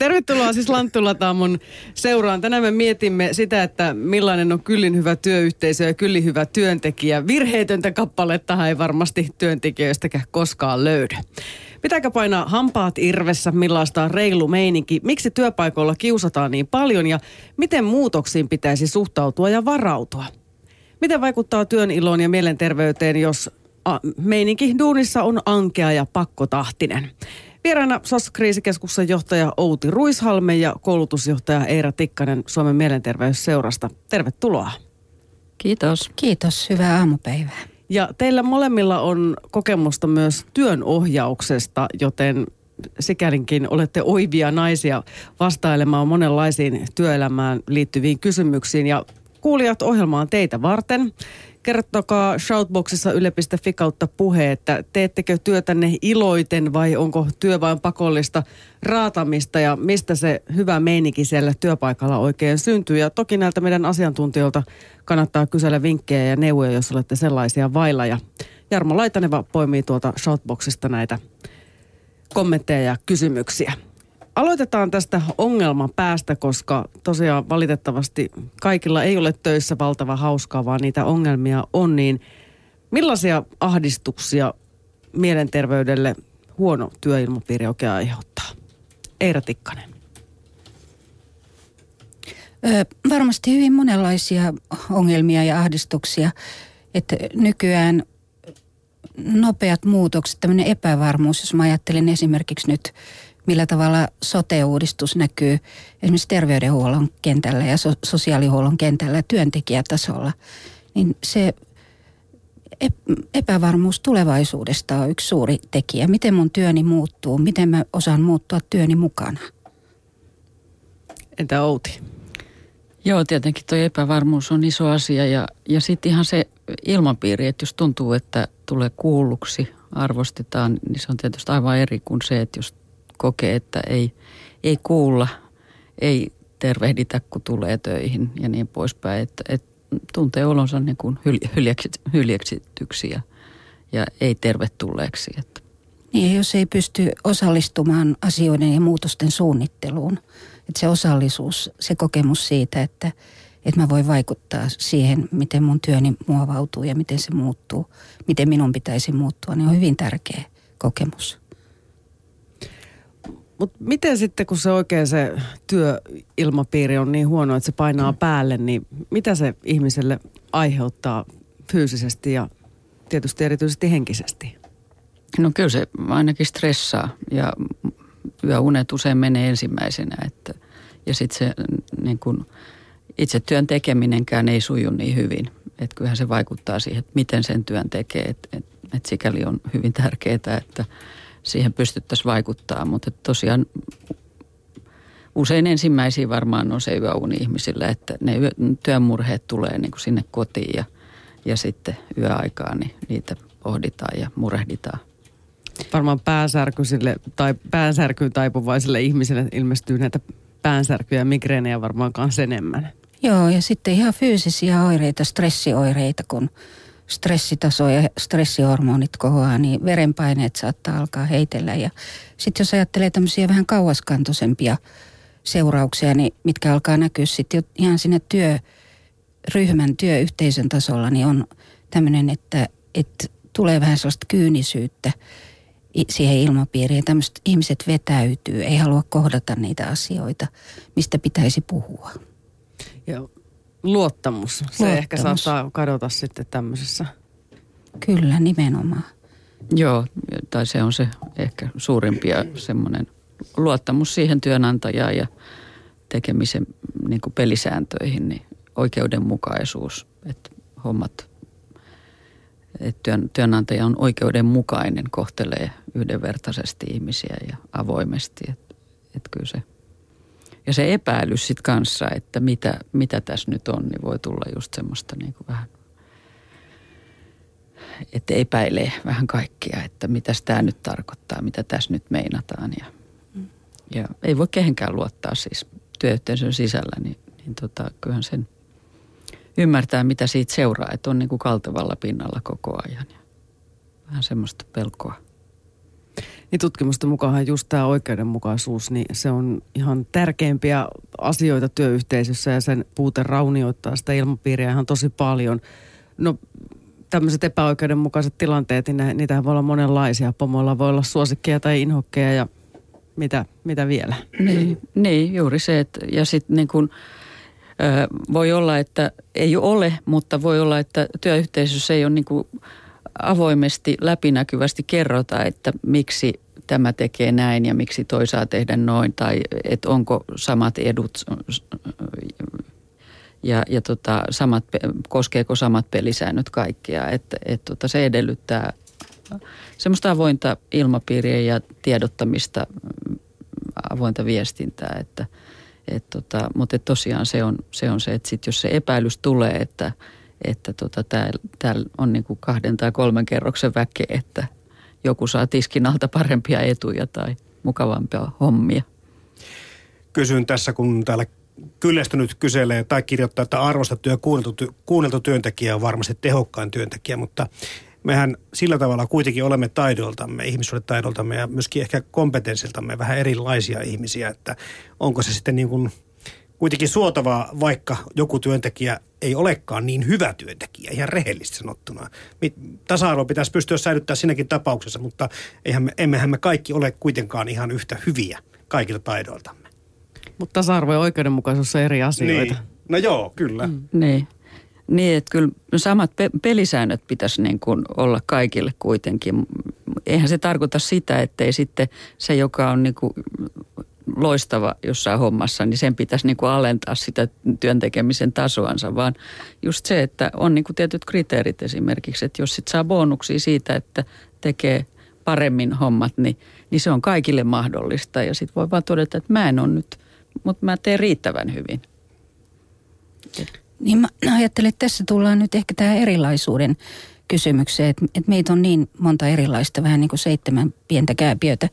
Tervetuloa siis Lanttulataamon seuraan. Tänään me mietimme sitä, että millainen on kyllin hyvä työyhteisö ja kyllin hyvä työntekijä. Virheetöntä kappaletta ei varmasti työntekijöistäkään koskaan löydy. Pitääkö painaa hampaat irvessä, millaista on reilu meininki, miksi työpaikoilla kiusataan niin paljon ja miten muutoksiin pitäisi suhtautua ja varautua? Miten vaikuttaa työn iloon ja mielenterveyteen, jos meininki duunissa on ankea ja pakkotahtinen? Vieraana SAS-kriisikeskuksen johtaja Outi Ruishalme ja koulutusjohtaja Eira Tikkanen Suomen mielenterveysseurasta. Tervetuloa. Kiitos. Kiitos, hyvää aamupäivää. Ja teillä molemmilla on kokemusta myös työnohjauksesta, joten sikälinkin olette oivia naisia vastailemaan monenlaisiin työelämään liittyviin kysymyksiin. Ja kuulijat ohjelmaan teitä varten. Kertokaa Shoutboxissa yle.fi kautta puhe, että teettekö työtänne iloiten vai onko työ vain pakollista raatamista ja mistä se hyvä meininki siellä työpaikalla oikein syntyy. Ja toki näiltä meidän asiantuntijoilta kannattaa kysellä vinkkejä ja neuvoja, jos olette sellaisia vailla. Ja Jarmo Laitaneva poimii tuolta Shoutboxista näitä kommentteja ja kysymyksiä. Aloitetaan tästä ongelmapäästä, koska tosiaan valitettavasti kaikilla ei ole töissä valtava hauskaa, vaan niitä ongelmia on. Niin millaisia ahdistuksia mielenterveydelle huono työilmapiiri oikein aiheuttaa? Eira Tikkanen. Ö, varmasti hyvin monenlaisia ongelmia ja ahdistuksia. Että nykyään nopeat muutokset, tämmöinen epävarmuus, jos mä ajattelen esimerkiksi nyt millä tavalla sote-uudistus näkyy esimerkiksi terveydenhuollon kentällä ja so- sosiaalihuollon kentällä ja työntekijätasolla, niin se epävarmuus tulevaisuudesta on yksi suuri tekijä. Miten mun työni muuttuu, miten mä osaan muuttua työni mukana. Entä Outi? Joo, tietenkin tuo epävarmuus on iso asia ja, ja sitten ihan se ilmapiiri, että jos tuntuu, että tulee kuulluksi, arvostetaan, niin se on tietysti aivan eri kuin se, että jos kokee, että ei, ei kuulla, ei tervehditä, kun tulee töihin ja niin poispäin. Että, että tuntee olonsa niin kuin hyljeksityksi ja, ja ei tervetulleeksi. Että. Niin, jos ei pysty osallistumaan asioiden ja muutosten suunnitteluun. Että se osallisuus, se kokemus siitä, että, että mä voin vaikuttaa siihen, miten mun työni muovautuu ja miten se muuttuu, miten minun pitäisi muuttua, niin on hyvin tärkeä kokemus. Mutta miten sitten, kun se oikein se työilmapiiri on niin huono, että se painaa päälle, niin mitä se ihmiselle aiheuttaa fyysisesti ja tietysti erityisesti henkisesti? No kyllä se ainakin stressaa ja yöunet usein menee ensimmäisenä. Että, ja sitten se niin kun, itse työn tekeminenkään ei suju niin hyvin. Että kyllähän se vaikuttaa siihen, että miten sen työn tekee. Että et, et sikäli on hyvin tärkeää, että siihen pystyttäisiin vaikuttaa. Mutta tosiaan usein ensimmäisiä varmaan on se yöuni ihmisillä, että ne yö, työmurheet tulee niin kuin sinne kotiin ja, ja sitten yöaikaan niin niitä pohditaan ja murehditaan. Varmaan päänsärkyisille tai päänsärkyyn taipuvaisille ihmisille ilmestyy näitä päänsärkyjä ja migreenejä varmaan kanssa enemmän. Joo, ja sitten ihan fyysisiä oireita, stressioireita, kun stressitaso ja stressihormonit kohoaa, niin verenpaineet saattaa alkaa heitellä. Ja sitten jos ajattelee tämmöisiä vähän kauaskantoisempia seurauksia, niin mitkä alkaa näkyä sitten ihan sinne työryhmän, työyhteisön tasolla, niin on tämmöinen, että, että tulee vähän sellaista kyynisyyttä siihen ilmapiiriin. Tämmöiset ihmiset vetäytyy, ei halua kohdata niitä asioita, mistä pitäisi puhua. Joo luottamus. Se luottamus. ehkä saattaa kadota sitten tämmöisessä. Kyllä, nimenomaan. Joo, tai se on se ehkä suurimpia semmoinen luottamus siihen työnantajaan ja tekemisen niin kuin pelisääntöihin, niin oikeudenmukaisuus, että hommat, että työn, työnantaja on oikeudenmukainen, kohtelee yhdenvertaisesti ihmisiä ja avoimesti, että, että kyllä se – ja se epäilys sitten kanssa, että mitä, mitä tässä nyt on, niin voi tulla just semmoista niin kuin vähän, että epäilee vähän kaikkia, että mitä tämä nyt tarkoittaa, mitä tässä nyt meinataan. Ja, mm. ja ei voi kehenkään luottaa siis työyhteisön sisällä, niin, niin tota, kyllähän sen ymmärtää, mitä siitä seuraa, että on niin kuin kaltevalla pinnalla koko ajan. Ja vähän semmoista pelkoa. Niin tutkimusten mukaan just tämä oikeudenmukaisuus, niin se on ihan tärkeimpiä asioita työyhteisössä ja sen puute raunioittaa sitä ilmapiiriä ihan tosi paljon. No tämmöiset epäoikeudenmukaiset tilanteet, niin niitä voi olla monenlaisia. Pomoilla voi olla suosikkeja tai inhokkeja ja mitä, mitä vielä. Niin, niin juuri se, että ja sitten niin kuin, voi olla, että ei ole, mutta voi olla, että työyhteisössä ei ole niin kuin avoimesti, läpinäkyvästi kerrota, että miksi tämä tekee näin ja miksi toi saa tehdä noin tai että onko samat edut ja, ja tota, samat, koskeeko samat pelisäännöt kaikkia. Että et tota, se edellyttää semmoista avointa ilmapiiriä ja tiedottamista, avointa viestintää. Että, et tota, mutta et tosiaan se on, se on se, että sit jos se epäilys tulee, että, että tota, täällä on niinku kahden tai kolmen kerroksen väkeä, että joku saa tiskin alta parempia etuja tai mukavampia hommia. Kysyn tässä, kun täällä kyllästynyt kyselee tai kirjoittaa, että arvostettu ja kuunneltu, kuunneltu työntekijä on varmasti tehokkain työntekijä, mutta mehän sillä tavalla kuitenkin olemme taidoltamme, ihmisuuden taidoltamme ja myöskin ehkä kompetenssiltamme vähän erilaisia ihmisiä, että onko se sitten niin kuin kuitenkin suotavaa, vaikka joku työntekijä ei olekaan niin hyvä työntekijä, ihan rehellisesti sanottuna. Tasa-arvo pitäisi pystyä säilyttämään siinäkin tapauksessa, mutta eihän me, emmehän me kaikki ole kuitenkaan ihan yhtä hyviä kaikilta taidoiltamme. Mutta tasa-arvo ja oikeudenmukaisuus on eri asioita. Niin. No joo, kyllä. Mm. Niin. Niin, että kyllä samat pe- pelisäännöt pitäisi niin kuin olla kaikille kuitenkin. Eihän se tarkoita sitä, että ei sitten se, joka on niin kuin loistava jossain hommassa, niin sen pitäisi niin kuin alentaa sitä työntekemisen tasoansa, vaan just se, että on niin kuin tietyt kriteerit esimerkiksi, että jos sit saa bonuksia siitä, että tekee paremmin hommat, niin, niin se on kaikille mahdollista ja sitten voi vaan todeta, että mä en ole nyt, mutta mä teen riittävän hyvin. Niin mä ajattelen, että tässä tullaan nyt ehkä tähän erilaisuuden kysymykseen, että, että meitä on niin monta erilaista, vähän niin kuin seitsemän pientä kääpiötä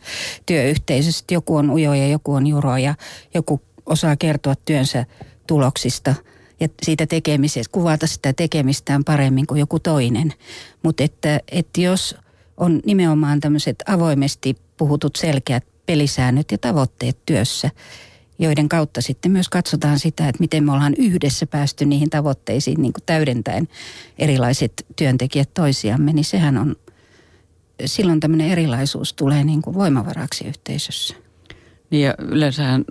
työyhteisössä. Joku on ujo ja joku on juro ja joku osaa kertoa työnsä tuloksista ja siitä tekemisestä, kuvata sitä tekemistään paremmin kuin joku toinen. Mutta että, että jos on nimenomaan tämmöiset avoimesti puhutut selkeät pelisäännöt ja tavoitteet työssä, joiden kautta sitten myös katsotaan sitä, että miten me ollaan yhdessä päästy niihin tavoitteisiin niin kuin täydentäen erilaiset työntekijät toisiamme, niin sehän on, silloin tämmöinen erilaisuus tulee niin kuin voimavaraksi yhteisössä. Niin ja yleensähän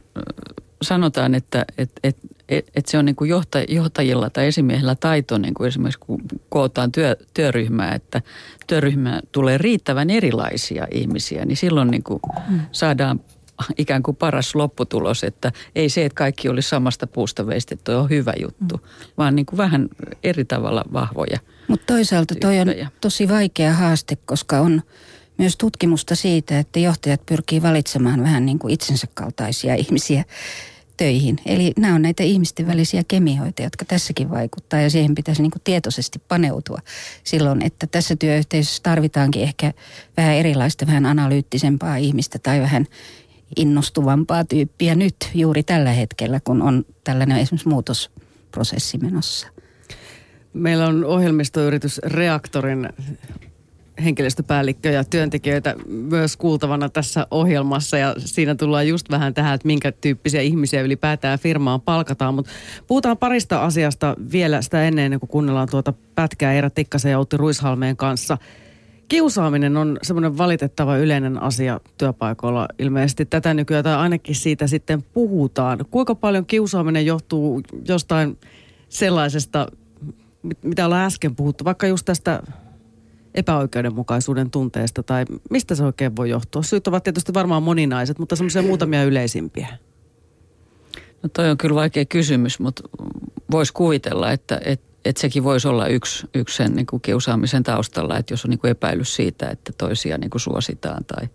sanotaan, että, että, että, että se on niin kuin johtajilla tai esimiehillä taito, niin kuin esimerkiksi kun kootaan työ, työryhmää, että työryhmä tulee riittävän erilaisia ihmisiä, niin silloin niin kuin mm. saadaan ikään kuin paras lopputulos, että ei se, että kaikki olisi samasta puusta veistetty, on hyvä juttu, mm. vaan niin kuin vähän eri tavalla vahvoja. Mutta toisaalta toi on tosi vaikea haaste, koska on myös tutkimusta siitä, että johtajat pyrkii valitsemaan vähän niin kuin itsensä kaltaisia ihmisiä töihin. Eli nämä on näitä ihmisten välisiä kemioita, jotka tässäkin vaikuttaa ja siihen pitäisi niin kuin tietoisesti paneutua silloin, että tässä työyhteisössä tarvitaankin ehkä vähän erilaista, vähän analyyttisempaa ihmistä tai vähän innostuvampaa tyyppiä nyt juuri tällä hetkellä, kun on tällainen esimerkiksi muutosprosessi menossa. Meillä on ohjelmistoyritys Reaktorin henkilöstöpäällikkö ja työntekijöitä myös kuultavana tässä ohjelmassa ja siinä tullaan just vähän tähän, että minkä tyyppisiä ihmisiä ylipäätään firmaan palkataan, mutta puhutaan parista asiasta vielä sitä ennen kuin kuunnellaan tuota pätkää Eera Tikkasen ja Outi Ruishalmeen kanssa – Kiusaaminen on semmoinen valitettava yleinen asia työpaikoilla ilmeisesti tätä nykyään, tai ainakin siitä sitten puhutaan. Kuinka paljon kiusaaminen johtuu jostain sellaisesta, mitä ollaan äsken puhuttu, vaikka just tästä epäoikeudenmukaisuuden tunteesta, tai mistä se oikein voi johtua? Syyt ovat tietysti varmaan moninaiset, mutta semmoisia muutamia yleisimpiä. No toi on kyllä vaikea kysymys, mutta voisi kuvitella, että, että että sekin voisi olla yksi, yksi sen niin kuin kiusaamisen taustalla, että jos on niin kuin epäilys siitä, että toisia niin kuin suositaan tai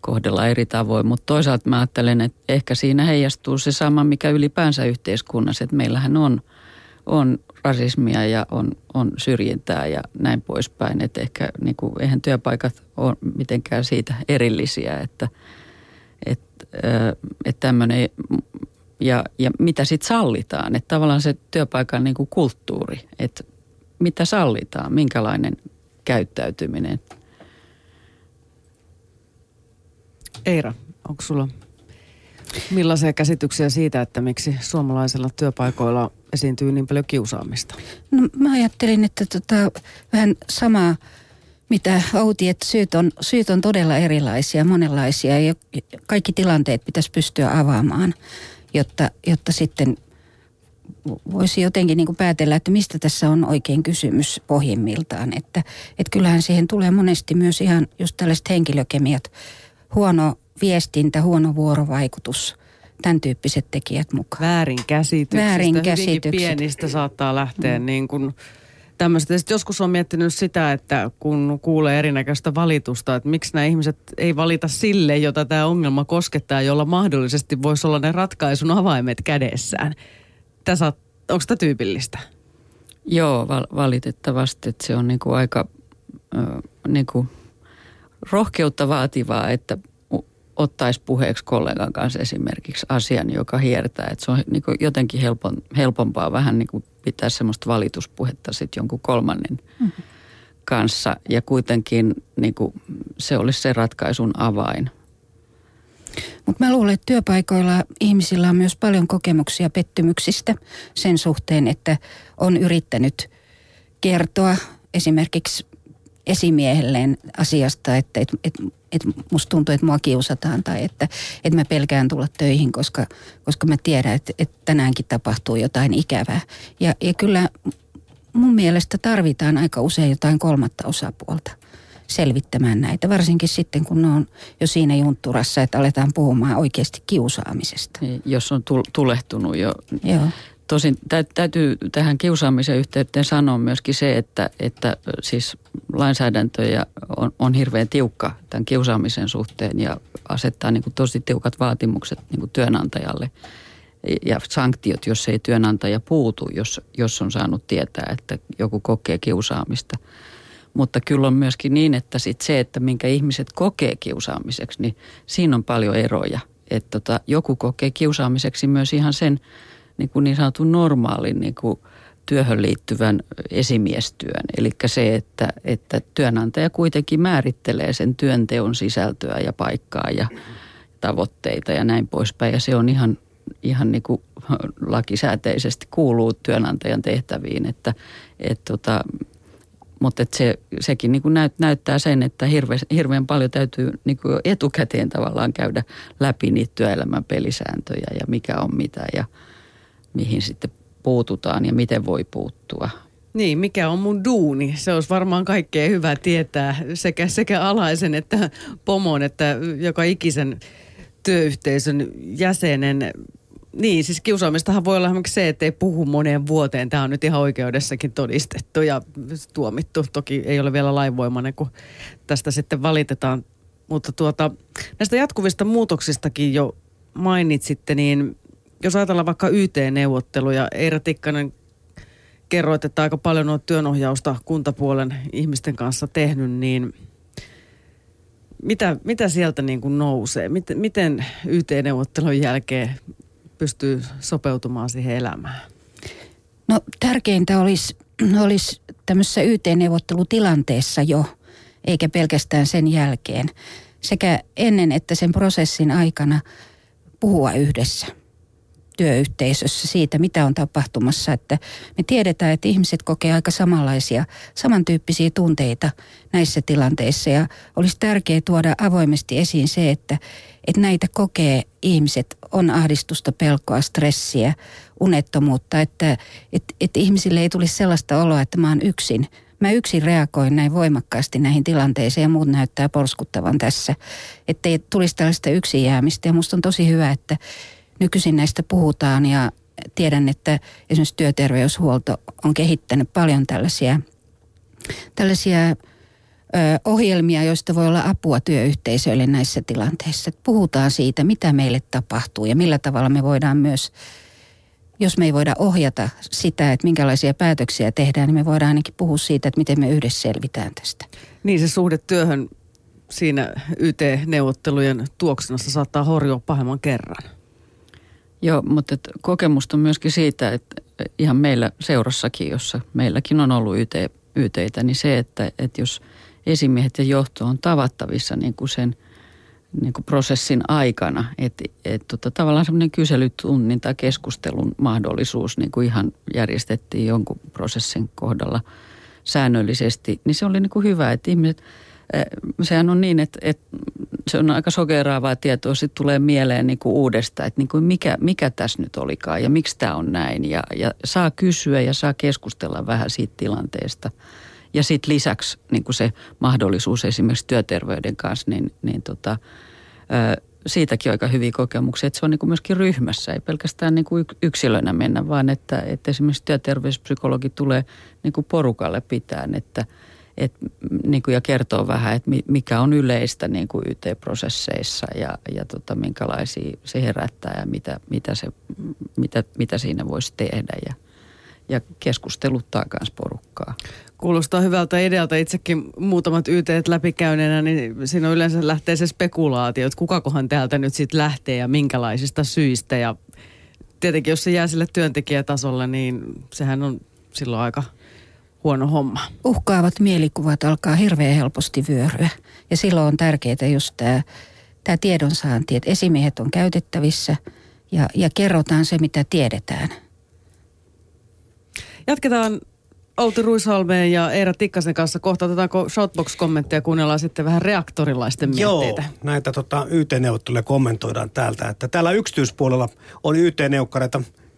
kohdellaan eri tavoin. Mutta toisaalta mä ajattelen, että ehkä siinä heijastuu se sama, mikä ylipäänsä yhteiskunnassa, että meillähän on, on rasismia ja on, on syrjintää ja näin poispäin. Että ehkä niin kuin, eihän työpaikat ole mitenkään siitä erillisiä, että, että, että tämmöinen ja, ja mitä sitten sallitaan. Että tavallaan se työpaikan niin kuin kulttuuri, että mitä sallitaan, minkälainen käyttäytyminen. Eira, onko sulla millaisia käsityksiä siitä, että miksi suomalaisilla työpaikoilla esiintyy niin paljon kiusaamista? No, mä ajattelin, että tota, vähän samaa mitä Outi, että syyt on, syyt on todella erilaisia, monenlaisia ja kaikki tilanteet pitäisi pystyä avaamaan, jotta, jotta sitten voisi jotenkin niin kuin päätellä, että mistä tässä on oikein kysymys pohjimmiltaan. Että, että kyllähän siihen tulee monesti myös ihan just tällaiset henkilökemiat, huono viestintä, huono vuorovaikutus, tämän tyyppiset tekijät mukaan. Väärinkäsityksistä, Väärinkäsitykset. pienistä saattaa lähteä mm. niin kuin tämmöistä. Sitten joskus on miettinyt sitä, että kun kuulee erinäköistä valitusta, että miksi nämä ihmiset ei valita sille, jota tämä ongelma koskettaa, jolla mahdollisesti voisi olla ne ratkaisun avaimet kädessään. Tässä, onko tämä tyypillistä? Joo, val- valitettavasti. Että se on niinku aika äh, niinku rohkeutta vaativaa, että ottaisi puheeksi kollegan kanssa esimerkiksi asian, joka hiertää. Että se on niin jotenkin helpon, helpompaa vähän niin pitää semmoista valituspuhetta sitten jonkun kolmannen mm-hmm. kanssa. Ja kuitenkin niin kuin, se olisi se ratkaisun avain. Mutta mä luulen, että työpaikoilla ihmisillä on myös paljon kokemuksia pettymyksistä sen suhteen, että on yrittänyt kertoa esimerkiksi esimiehelleen asiasta, että et, et, et musta tuntuu, että mua kiusataan tai että et mä pelkään tulla töihin, koska, koska mä tiedän, että, että tänäänkin tapahtuu jotain ikävää. Ja, ja kyllä mun mielestä tarvitaan aika usein jotain kolmatta osapuolta selvittämään näitä, varsinkin sitten kun ne on jo siinä juntturassa, että aletaan puhumaan oikeasti kiusaamisesta. Niin, jos on tulehtunut jo Joo. Tosin täytyy tähän kiusaamisen yhteyteen sanoa myöskin se, että, että siis lainsäädäntö on, on hirveän tiukka tämän kiusaamisen suhteen ja asettaa niin kuin tosi tiukat vaatimukset niin kuin työnantajalle ja sanktiot, jos ei työnantaja puutu, jos, jos on saanut tietää, että joku kokee kiusaamista. Mutta kyllä on myöskin niin, että sit se, että minkä ihmiset kokee kiusaamiseksi, niin siinä on paljon eroja. Että tota, joku kokee kiusaamiseksi myös ihan sen niin, kuin niin sanotun normaalin niin kuin työhön liittyvän esimiestyön. Eli se, että, että työnantaja kuitenkin määrittelee sen työnteon sisältöä ja paikkaa ja tavoitteita ja näin poispäin. Ja se on ihan, ihan niin kuin lakisääteisesti kuuluu työnantajan tehtäviin, että, että tota, mutta että se, sekin niin kuin näyt, näyttää sen, että hirveän, hirveän paljon täytyy niin kuin etukäteen tavallaan käydä läpi niitä työelämän pelisääntöjä ja mikä on mitä ja, mihin sitten puututaan ja miten voi puuttua. Niin, mikä on mun duuni? Se olisi varmaan kaikkea hyvä tietää sekä, sekä alaisen että pomon, että joka ikisen työyhteisön jäsenen. Niin, siis kiusaamistahan voi olla esimerkiksi se, että ei puhu moneen vuoteen. Tämä on nyt ihan oikeudessakin todistettu ja tuomittu. Toki ei ole vielä lainvoimainen, kun tästä sitten valitetaan. Mutta tuota, näistä jatkuvista muutoksistakin jo mainitsitte, niin jos ajatellaan vaikka YT-neuvotteluja, Eira Tikkanen kerroit, että aika paljon on työnohjausta kuntapuolen ihmisten kanssa tehnyt, niin mitä, mitä sieltä niin kuin nousee? Miten, miten YT-neuvottelun jälkeen pystyy sopeutumaan siihen elämään? No tärkeintä olisi, olisi tämmöisessä YT-neuvottelutilanteessa jo, eikä pelkästään sen jälkeen. Sekä ennen että sen prosessin aikana puhua yhdessä – työyhteisössä siitä, mitä on tapahtumassa. Että me tiedetään, että ihmiset kokee aika samanlaisia, samantyyppisiä tunteita näissä tilanteissa. Ja olisi tärkeää tuoda avoimesti esiin se, että, että näitä kokee ihmiset, on ahdistusta, pelkoa, stressiä, unettomuutta. Että, että, että ihmisille ei tulisi sellaista oloa, että mä oon yksin. Mä yksin reagoin näin voimakkaasti näihin tilanteisiin ja muut näyttää porskuttavan tässä. Että ei tulisi tällaista yksin jäämistä. Ja musta on tosi hyvä, että nykyisin näistä puhutaan ja tiedän, että esimerkiksi työterveyshuolto on kehittänyt paljon tällaisia, tällaisia ö, ohjelmia, joista voi olla apua työyhteisöille näissä tilanteissa. Puhutaan siitä, mitä meille tapahtuu ja millä tavalla me voidaan myös, jos me ei voida ohjata sitä, että minkälaisia päätöksiä tehdään, niin me voidaan ainakin puhua siitä, että miten me yhdessä selvitään tästä. Niin se suhde työhön siinä YT-neuvottelujen tuoksinassa saattaa horjua pahemman kerran. Joo, mutta et kokemusta myöskin siitä, että ihan meillä seurassakin, jossa meilläkin on ollut YT, YTitä, niin se, että, että jos esimiehet ja johto on tavattavissa niin kuin sen niin kuin prosessin aikana. Että et, tota, tavallaan semmoinen kyselytunnin tai keskustelun mahdollisuus niin kuin ihan järjestettiin jonkun prosessin kohdalla säännöllisesti. Niin se oli niin kuin hyvä, että ihmiset, sehän on niin, että, että se on aika sokeraavaa tietoa, sitten tulee mieleen niin kuin uudestaan, että niin kuin mikä, mikä tässä nyt olikaan ja miksi tämä on näin. Ja, ja saa kysyä ja saa keskustella vähän siitä tilanteesta. Ja sitten lisäksi niin kuin se mahdollisuus esimerkiksi työterveyden kanssa, niin, niin tota, ö, siitäkin aika hyviä kokemuksia, että se on niin kuin myöskin ryhmässä, ei pelkästään niin kuin yksilönä mennä, vaan että, että esimerkiksi työterveyspsykologi tulee niin kuin porukalle pitään, että – et, niin kuin, ja kertoo vähän, että mikä on yleistä niin kuin YT-prosesseissa ja, ja tota, minkälaisia se herättää ja mitä, mitä, se, mitä, mitä siinä voisi tehdä ja, ja keskusteluttaa myös porukkaa. Kuulostaa hyvältä idealta. Itsekin muutamat YT läpikäyneenä, niin siinä yleensä lähtee se spekulaatio, että kukakohan täältä nyt sitten lähtee ja minkälaisista syistä. Ja tietenkin jos se jää sille työntekijätasolle, niin sehän on silloin aika huono homma. Uhkaavat mielikuvat alkaa hirveän helposti vyöryä. Ja silloin on tärkeää just tämä, tämä tiedonsaanti, että esimiehet on käytettävissä ja, ja kerrotaan se, mitä tiedetään. Jatketaan Outi Ruishalmeen ja Eera Tikkasen kanssa kohta. Otetaanko Shoutbox-kommentteja kuunnellaan sitten vähän reaktorilaisten mietteitä? Joo, näitä tota, YT-neuvotteluja kommentoidaan täältä. Että täällä yksityispuolella oli YT-neukkareita – 1-2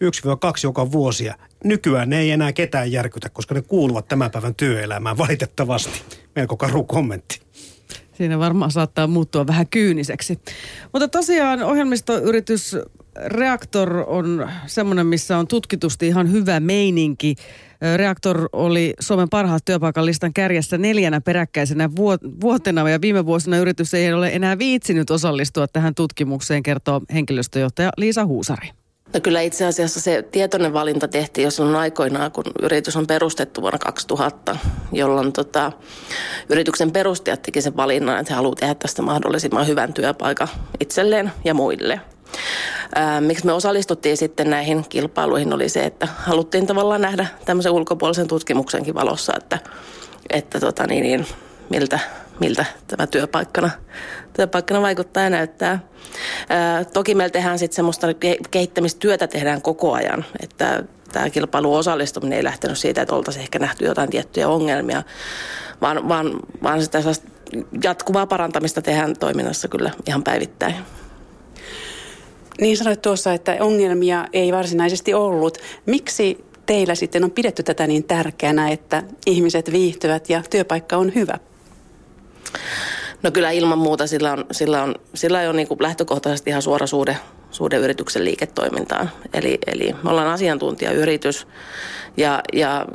joka vuosia. Nykyään ne ei enää ketään järkytä, koska ne kuuluvat tämän päivän työelämään valitettavasti. Melko karu kommentti. Siinä varmaan saattaa muuttua vähän kyyniseksi. Mutta tosiaan ohjelmistoyritys Reaktor on semmoinen, missä on tutkitusti ihan hyvä meininki. Reaktor oli Suomen parhaat työpaikan listan kärjessä neljänä peräkkäisenä vuotena ja viime vuosina yritys ei ole enää viitsinyt osallistua tähän tutkimukseen, kertoo henkilöstöjohtaja Liisa Huusari. No kyllä itse asiassa se tietoinen valinta tehtiin jo silloin aikoinaan, kun yritys on perustettu vuonna 2000, jolloin tota, yrityksen perustajat teki sen valinnan, että he haluavat tehdä tästä mahdollisimman hyvän työpaikan itselleen ja muille. Ää, miksi me osallistuttiin sitten näihin kilpailuihin oli se, että haluttiin tavallaan nähdä tämmöisen ulkopuolisen tutkimuksenkin valossa, että, että tota niin, niin, miltä miltä tämä työpaikkana, työpaikkana vaikuttaa ja näyttää. Ää, toki meillä tehdään sitten semmoista kehittämistyötä tehdään koko ajan, että tämä kilpailu osallistuminen ei lähtenyt siitä, että oltaisiin ehkä nähty jotain tiettyjä ongelmia, vaan, vaan, vaan sitä jatkuvaa parantamista tehdään toiminnassa kyllä ihan päivittäin. Niin sanoit tuossa, että ongelmia ei varsinaisesti ollut. Miksi teillä sitten on pidetty tätä niin tärkeänä, että ihmiset viihtyvät ja työpaikka on hyvä? No kyllä ilman muuta sillä on, sillä on, sillä on niin kuin lähtökohtaisesti ihan suora suhde, suhde yrityksen liiketoimintaan. Eli, eli me ollaan asiantuntijayritys ja, ja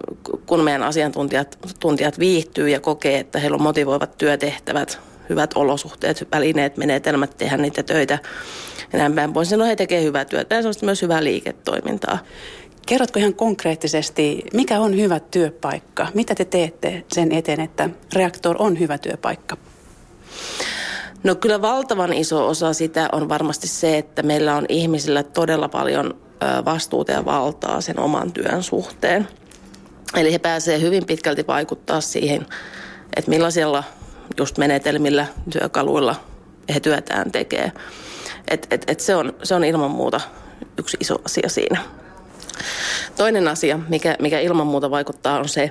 kun meidän asiantuntijat tuntijat viihtyy ja kokee, että heillä on motivoivat työtehtävät, hyvät olosuhteet, välineet, menetelmät tehdä niitä töitä ja näin päin pois, silloin he tekevät hyvää työtä ja se on myös hyvää liiketoimintaa. Kerrotko ihan konkreettisesti, mikä on hyvä työpaikka? Mitä te teette sen eteen, että reaktor on hyvä työpaikka? No kyllä valtavan iso osa sitä on varmasti se, että meillä on ihmisillä todella paljon vastuuta ja valtaa sen oman työn suhteen. Eli he pääsevät hyvin pitkälti vaikuttaa siihen, että millaisilla just menetelmillä, työkaluilla he työtään tekee. Et, et, et se, on, se on ilman muuta yksi iso asia siinä. Toinen asia, mikä, mikä ilman muuta vaikuttaa, on se,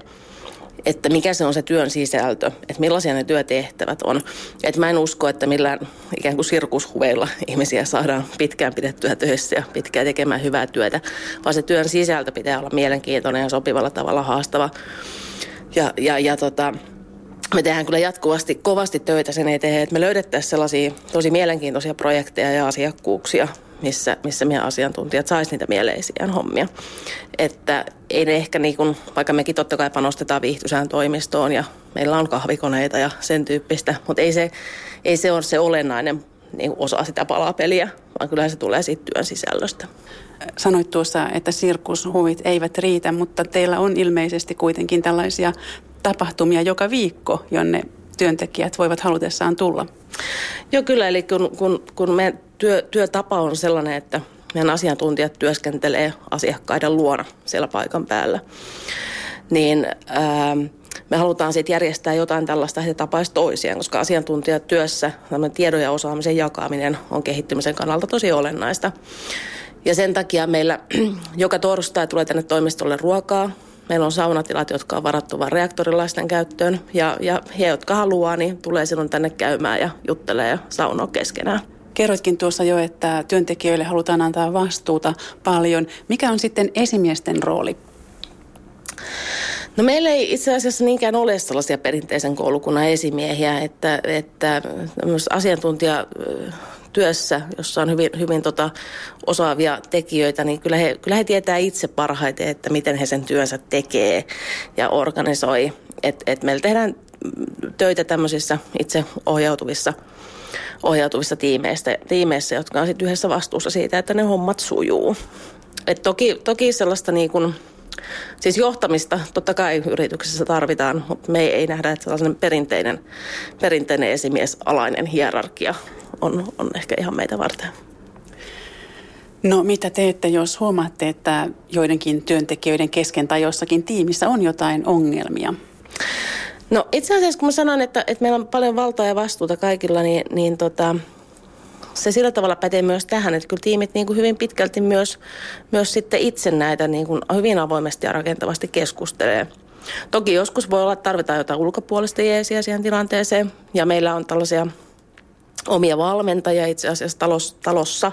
että mikä se on se työn sisältö, että millaisia ne työtehtävät on. Että mä en usko, että millään ikään kuin sirkushuveilla ihmisiä saadaan pitkään pidettyä töissä ja pitkään tekemään hyvää työtä, vaan se työn sisältö pitää olla mielenkiintoinen ja sopivalla tavalla haastava. Ja, ja, ja tota, me tehdään kyllä jatkuvasti kovasti töitä sen eteen, että me löydettäisiin sellaisia tosi mielenkiintoisia projekteja ja asiakkuuksia, missä, missä meidän asiantuntijat saisi niitä mieleisiä hommia. Että ei ne ehkä niin kuin, vaikka mekin totta kai panostetaan viihtysään toimistoon ja meillä on kahvikoneita ja sen tyyppistä, mutta ei se, ei se ole se olennainen niin osa sitä palapeliä, vaan kyllä se tulee siitä työn sisällöstä. Sanoit tuossa, että sirkushuvit eivät riitä, mutta teillä on ilmeisesti kuitenkin tällaisia tapahtumia joka viikko, jonne työntekijät voivat halutessaan tulla. Joo, kyllä. Eli kun, kun, kun me työ, työtapa on sellainen, että meidän asiantuntijat työskentelee asiakkaiden luona siellä paikan päällä, niin ää, me halutaan sitten järjestää jotain tällaista, että he tapaisivat toisiaan, koska asiantuntijatyössä tiedon ja osaamisen jakaminen on kehittymisen kannalta tosi olennaista. Ja sen takia meillä joka torstai tulee tänne toimistolle ruokaa. Meillä on saunatilat, jotka on varattu vain reaktorilaisten käyttöön. Ja, ja he, jotka haluaa, niin tulee silloin tänne käymään ja juttelee ja keskenään. Kerroitkin tuossa jo, että työntekijöille halutaan antaa vastuuta paljon. Mikä on sitten esimiesten rooli? No meillä ei itse asiassa niinkään ole sellaisia perinteisen koulukunnan esimiehiä, että, että asiantuntija työssä, jossa on hyvin, hyvin tota osaavia tekijöitä, niin kyllä he, kyllä he tietää itse parhaiten, että miten he sen työnsä tekee ja organisoi. Et, et meillä tehdään töitä tämmöisissä itse ohjautuvissa ohjautuvissa tiimeissä, tiimeissä jotka on sitten yhdessä vastuussa siitä, että ne hommat sujuu. Et toki, toki sellaista niin kuin, siis johtamista totta kai yrityksessä tarvitaan, mutta me ei, nähdä, että sellainen perinteinen, perinteinen esimiesalainen hierarkia on, on ehkä ihan meitä varten. No mitä teette, jos huomaatte, että joidenkin työntekijöiden kesken tai jossakin tiimissä on jotain ongelmia? No itse asiassa kun mä sanon, että, että meillä on paljon valtaa ja vastuuta kaikilla, niin, niin tota, se sillä tavalla pätee myös tähän, että kyllä tiimit niin kuin hyvin pitkälti myös, myös sitten itse näitä niin kuin hyvin avoimesti ja rakentavasti keskustelee. Toki joskus voi olla, että tarvitaan jotain ulkopuolista jeesiä siihen tilanteeseen ja meillä on tällaisia omia valmentajia itse asiassa talos, talossa,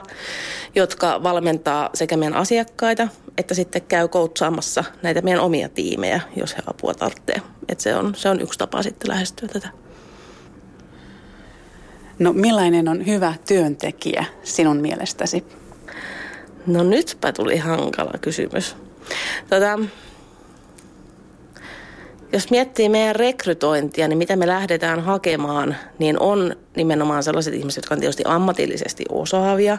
jotka valmentaa sekä meidän asiakkaita, että sitten käy koutsaamassa näitä meidän omia tiimejä, jos he apua tarvitsee. Et se, on, se on yksi tapa sitten lähestyä tätä. No millainen on hyvä työntekijä sinun mielestäsi? No nytpä tuli hankala kysymys. Tota, jos miettii meidän rekrytointia, niin mitä me lähdetään hakemaan, niin on nimenomaan sellaiset ihmiset, jotka on tietysti ammatillisesti osaavia,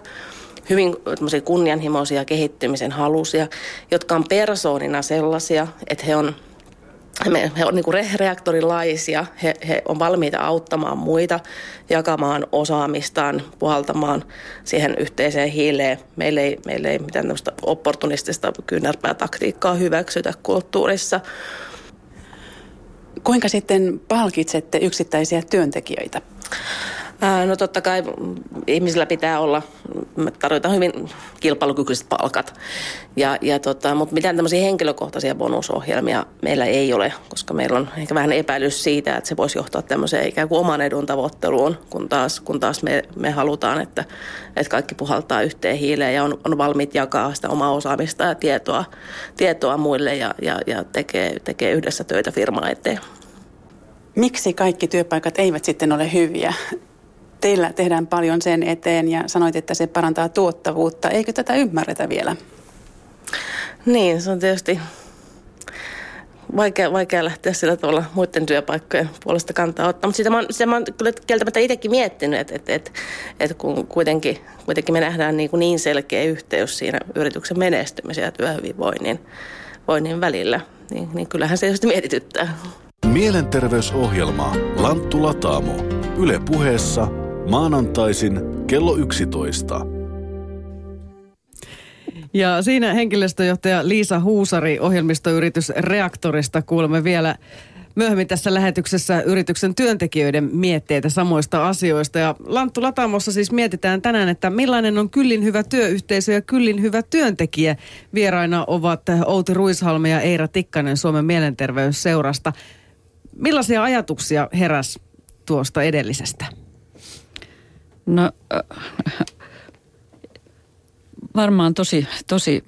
hyvin kunnianhimoisia, kehittymisen halusia, jotka on persoonina sellaisia, että he on he, on niin reaktorilaisia, he, he on valmiita auttamaan muita, jakamaan osaamistaan, puhaltamaan siihen yhteiseen hiileen. Meillä ei, meillä ei mitään tämmöistä opportunistista kyynärpää taktiikkaa hyväksytä kulttuurissa. Kuinka sitten palkitsette yksittäisiä työntekijöitä? No totta kai ihmisillä pitää olla, tarvitaan hyvin kilpailukykyiset palkat, ja, ja tota, mutta mitään tämmöisiä henkilökohtaisia bonusohjelmia meillä ei ole, koska meillä on ehkä vähän epäilys siitä, että se voisi johtaa tämmöiseen ikään kuin oman edun tavoitteluun, kun taas, kun taas me, me halutaan, että, että kaikki puhaltaa yhteen hiileen ja on, on valmiit jakaa sitä omaa osaamista ja tietoa, tietoa muille ja, ja, ja tekee, tekee yhdessä töitä firmaa eteen. Miksi kaikki työpaikat eivät sitten ole hyviä? Teillä tehdään paljon sen eteen ja sanoit, että se parantaa tuottavuutta. Eikö tätä ymmärretä vielä? Niin, se on tietysti vaikea, vaikea lähteä sillä tavalla muiden työpaikkojen puolesta kantaa ottaa. Mutta sitä mä, oon, sitä mä oon kyllä kieltämättä itsekin miettinyt, että, että, että, että kun kuitenkin, kuitenkin me nähdään niin, kuin niin selkeä yhteys siinä yrityksen menestymisen ja työhyvinvoinnin voinnin välillä, niin, niin kyllähän se tietysti mietityttää. Mielenterveysohjelma Lanttu Lataamo. Yle puheessa maanantaisin kello 11. Ja siinä henkilöstöjohtaja Liisa Huusari ohjelmistoyritys Reaktorista kuulemme vielä myöhemmin tässä lähetyksessä yrityksen työntekijöiden mietteitä samoista asioista. Ja Lanttu Latamossa siis mietitään tänään, että millainen on kyllin hyvä työyhteisö ja kyllin hyvä työntekijä. Vieraina ovat Outi Ruishalme ja Eira Tikkanen Suomen mielenterveysseurasta. Millaisia ajatuksia heräs tuosta edellisestä? No varmaan tosi, tosi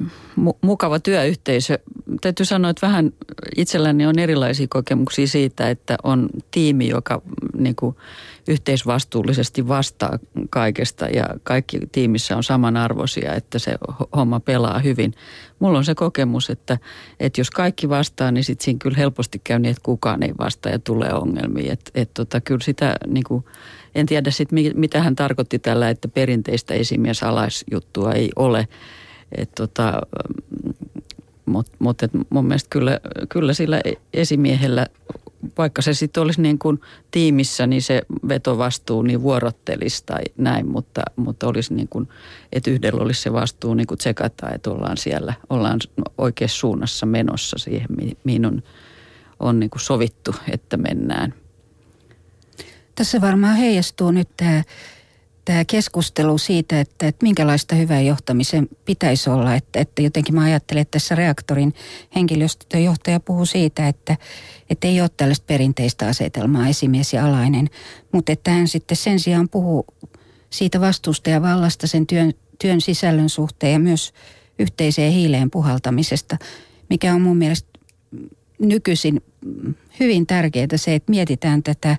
mukava työyhteisö. Täytyy sanoa, että vähän itselläni on erilaisia kokemuksia siitä, että on tiimi, joka niin kuin, yhteisvastuullisesti vastaa kaikesta ja kaikki tiimissä on samanarvoisia, että se homma pelaa hyvin. Mulla on se kokemus, että, että jos kaikki vastaa, niin sitten siinä kyllä helposti käy niin, että kukaan ei vastaa ja tulee ongelmia. Että et tota, kyllä sitä niin kuin, en tiedä sitten, mitä hän tarkoitti tällä, että perinteistä esimiesalaisjuttua ei ole. tota, mutta mut, mun mielestä kyllä, kyllä sillä esimiehellä vaikka se sitten olisi niin kuin tiimissä, niin se vetovastuu niin vuorottelisi tai näin, mutta, mutta olisi niin kuin, että yhdellä olisi se vastuu niin kuin tsekata, että ollaan siellä, ollaan oikeassa suunnassa menossa siihen, mihin on, on niin kuin sovittu, että mennään. Tässä varmaan heijastuu nyt tämä tämä keskustelu siitä, että, että minkälaista hyvää johtamisen pitäisi olla. Että, että jotenkin mä ajattelen, että tässä reaktorin henkilöstöjohtaja puhuu siitä, että, että ei ole tällaista perinteistä asetelmaa esimies ja alainen, mutta että hän sitten sen sijaan puhuu siitä vastuusta ja vallasta sen työn, työn sisällön suhteen ja myös yhteiseen hiileen puhaltamisesta, mikä on mun mielestä nykyisin hyvin tärkeää se, että mietitään tätä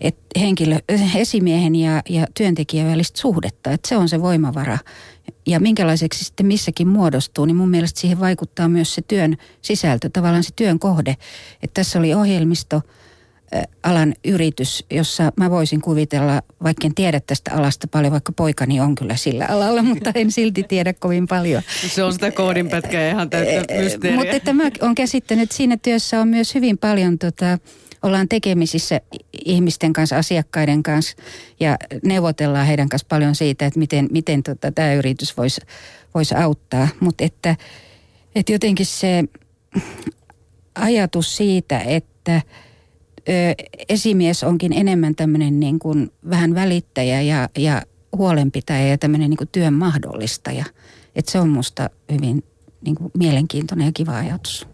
että henkilö, esimiehen ja, ja työntekijän välistä suhdetta, että se on se voimavara. Ja minkälaiseksi sitten missäkin muodostuu, niin mun mielestä siihen vaikuttaa myös se työn sisältö, tavallaan se työn kohde. Että tässä oli ohjelmisto, alan yritys, jossa mä voisin kuvitella, vaikka en tiedä tästä alasta paljon, vaikka poikani on kyllä sillä alalla, mutta en silti tiedä kovin paljon. Se on sitä koodinpätkää ihan täyttä mysteeriä. Mutta että mä olen käsittänyt, että siinä työssä on myös hyvin paljon tota, ollaan tekemisissä ihmisten kanssa, asiakkaiden kanssa ja neuvotellaan heidän kanssa paljon siitä, että miten, miten tota, tämä yritys voisi vois auttaa. Mutta että, että jotenkin se ajatus siitä, että ö, esimies onkin enemmän tämmöinen niin kuin vähän välittäjä ja, ja huolenpitäjä ja tämmöinen niin kuin työn mahdollistaja. Että se on musta hyvin niin kuin mielenkiintoinen ja kiva ajatus.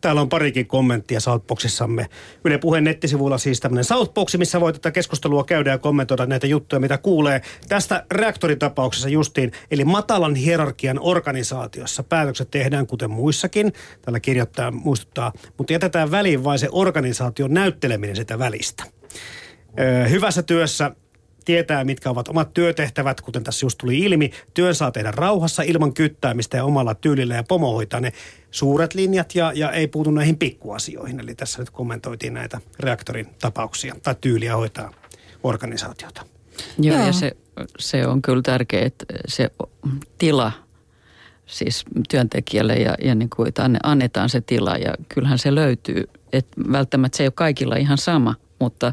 Täällä on parikin kommenttia Southboxissamme. Yle Puheen nettisivuilla siis tämmöinen Southbox, missä voi tätä keskustelua käydä ja kommentoida näitä juttuja, mitä kuulee. Tästä reaktoritapauksessa justiin, eli matalan hierarkian organisaatiossa päätökset tehdään kuten muissakin. Tällä kirjoittaa muistuttaa, mutta jätetään väliin vain se organisaation näytteleminen sitä välistä. Öö, hyvässä työssä tietää, mitkä ovat omat työtehtävät, kuten tässä just tuli ilmi. Työn saa tehdä rauhassa ilman kyttäämistä ja omalla tyylillä ja pomo hoitaa ne suuret linjat ja, ja ei puutu näihin pikkuasioihin. Eli tässä nyt kommentoitiin näitä reaktorin tapauksia tai tyyliä hoitaa organisaatiota. Joo, Joo. ja se, se on kyllä tärkeää, että se tila siis työntekijälle ja, ja niin kuin, että annetaan se tila ja kyllähän se löytyy. Että välttämättä se ei ole kaikilla ihan sama, mutta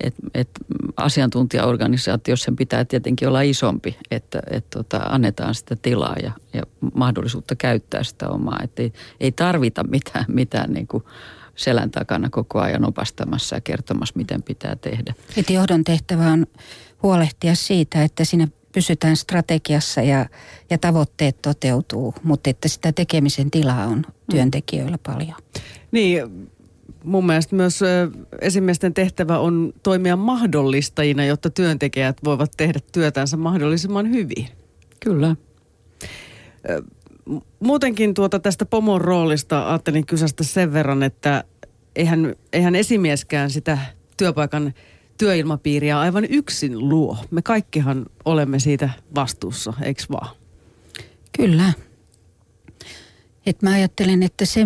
että et asiantuntijaorganisaatiossa sen pitää tietenkin olla isompi, että et tota, annetaan sitä tilaa ja, ja mahdollisuutta käyttää sitä omaa. Että ei, ei tarvita mitään, mitään niin kuin selän takana koko ajan opastamassa ja kertomassa, miten pitää tehdä. Et johdon tehtävä on huolehtia siitä, että sinne pysytään strategiassa ja, ja tavoitteet toteutuu, mutta että sitä tekemisen tilaa on työntekijöillä paljon. Niin, mun mielestä myös esimiesten tehtävä on toimia mahdollistajina, jotta työntekijät voivat tehdä työtänsä mahdollisimman hyvin. Kyllä. Muutenkin tuota tästä pomon roolista ajattelin kysästä sen verran, että eihän, eihän esimieskään sitä työpaikan työilmapiiriä aivan yksin luo. Me kaikkihan olemme siitä vastuussa, eikö vaan? Kyllä. Et mä ajattelen, että se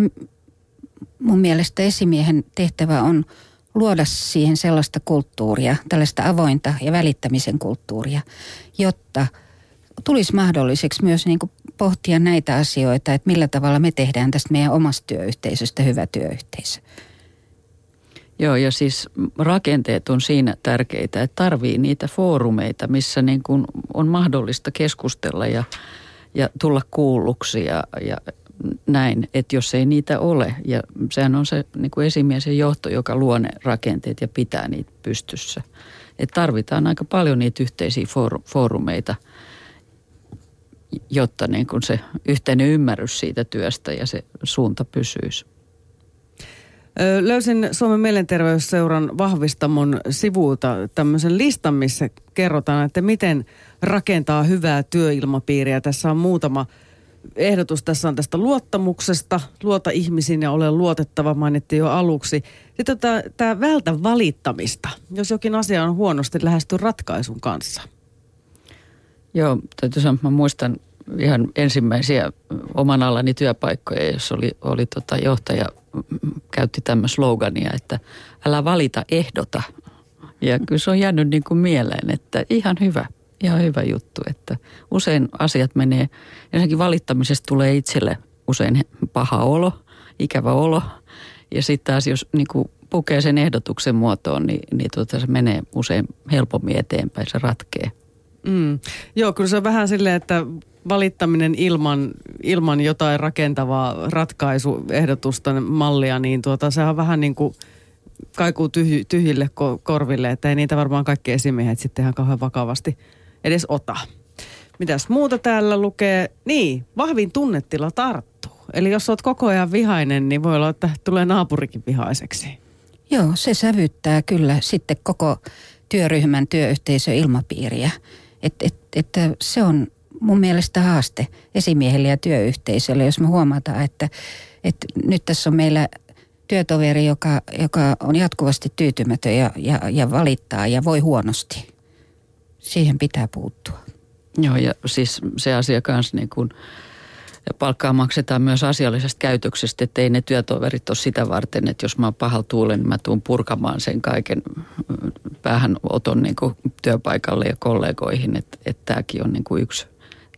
mun mielestä esimiehen tehtävä on luoda siihen sellaista kulttuuria, tällaista avointa ja välittämisen kulttuuria, jotta tulisi mahdolliseksi myös niin kuin pohtia näitä asioita, että millä tavalla me tehdään tästä meidän omasta työyhteisöstä hyvä työyhteisö. Joo, ja siis rakenteet on siinä tärkeitä, että tarvii niitä foorumeita, missä niin kuin on mahdollista keskustella ja, ja tulla kuulluksi ja, ja näin, että jos ei niitä ole, ja sehän on se niin kuin esimies ja johto, joka luo ne rakenteet ja pitää niitä pystyssä. Että tarvitaan aika paljon niitä yhteisiä foorumeita, jotta niin kuin se yhteinen ymmärrys siitä työstä ja se suunta pysyisi. Löysin Suomen mielenterveysseuran vahvistamon sivuilta tämmöisen listan, missä kerrotaan, että miten rakentaa hyvää työilmapiiriä. Tässä on muutama ehdotus tässä on tästä luottamuksesta. Luota ihmisiin ja ole luotettava, mainittiin jo aluksi. Sitten tämä, tämä vältä valittamista, jos jokin asia on huonosti lähesty ratkaisun kanssa. Joo, täytyy sanoa, mä muistan ihan ensimmäisiä oman alani työpaikkoja, jos oli, oli tota johtaja, käytti tämmöistä slogania, että älä valita, ehdota. Ja kyllä se on jäänyt niin kuin mieleen, että ihan hyvä – ihan hyvä juttu, että usein asiat menee, ensinnäkin valittamisesta tulee itselle usein paha olo, ikävä olo. Ja sitten taas jos niin kuin pukee sen ehdotuksen muotoon, niin, niin tuota, se menee usein helpommin eteenpäin, se ratkee. Mm. Joo, kyllä se on vähän silleen, että valittaminen ilman, ilman jotain rakentavaa ratkaisuehdotusta, mallia, niin tuota, se on vähän niin kuin kaikuu tyhj, tyhjille korville, että ei niitä varmaan kaikki esimiehet sitten ihan kauhean vakavasti edes ota. Mitäs muuta täällä lukee? Niin, vahvin tunnetila tarttuu. Eli jos olet koko ajan vihainen, niin voi olla, että tulee naapurikin vihaiseksi. Joo, se sävyttää kyllä sitten koko työryhmän työyhteisön ilmapiiriä. Että et, et, se on mun mielestä haaste esimiehelle ja työyhteisölle, jos me huomataan, että, että nyt tässä on meillä työtoveri, joka, joka on jatkuvasti tyytymätön ja, ja, ja valittaa ja voi huonosti. Siihen pitää puuttua. Joo, ja siis se asia kanssa niin kuin, palkkaa maksetaan myös asiallisesta käytöksestä, että ei ne työtoverit ole sitä varten, että jos mä oon pahalla tuulen, niin mä tuun purkamaan sen kaiken päähän oton niin kuin työpaikalle ja kollegoihin, että, että tämäkin on niin kuin yksi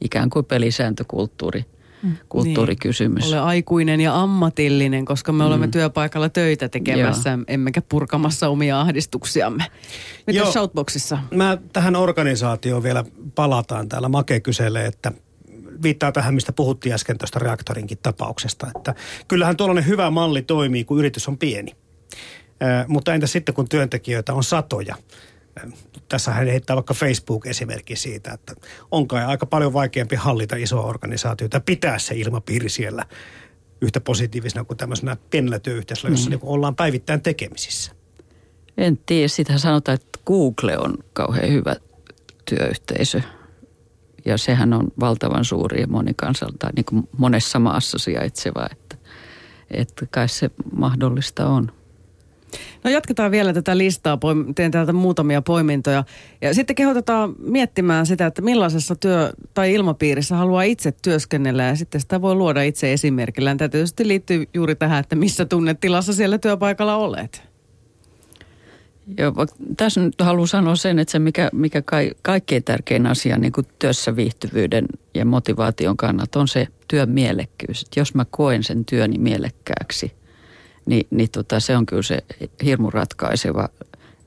ikään kuin pelisääntökulttuuri mm. Kulttuurikysymys. Niin. Ole aikuinen ja ammatillinen, koska me mm. olemme työpaikalla töitä tekemässä, Joo. emmekä purkamassa omia ahdistuksiamme. Mitä Shoutboxissa? Mä tähän organisaatioon vielä palataan. Täällä Make kyselee, että viittaa tähän, mistä puhuttiin äsken tuosta reaktorinkin tapauksesta. Että kyllähän tuollainen hyvä malli toimii, kun yritys on pieni. Äh, mutta entä sitten, kun työntekijöitä on satoja? Tässä hän heittää vaikka Facebook-esimerkki siitä, että on kai aika paljon vaikeampi hallita isoa organisaatiota, pitää se ilmapiiri siellä yhtä positiivisena kuin tämmöisenä pienellä työyhteisöllä, jossa mm. niin ollaan päivittäin tekemisissä. En tiedä, sitä sanotaan, että Google on kauhean hyvä työyhteisö. Ja sehän on valtavan suuri ja monikansalta, niin kuin monessa maassa sijaitseva, että, että kai se mahdollista on. No jatketaan vielä tätä listaa, teen täältä muutamia poimintoja. Ja sitten kehotetaan miettimään sitä, että millaisessa työ- tai ilmapiirissä haluaa itse työskennellä ja sitten sitä voi luoda itse esimerkillä. Tämä tietysti liittyy juuri tähän, että missä tunnetilassa siellä työpaikalla olet. Joo, tässä nyt haluan sanoa sen, että se mikä, mikä kai, kaikkein tärkein asia niin kuin työssä viihtyvyyden ja motivaation kannalta on se työn mielekkyys. Että jos mä koen sen työni mielekkääksi – niin, niin tota, se on kyllä se hirmu ratkaiseva.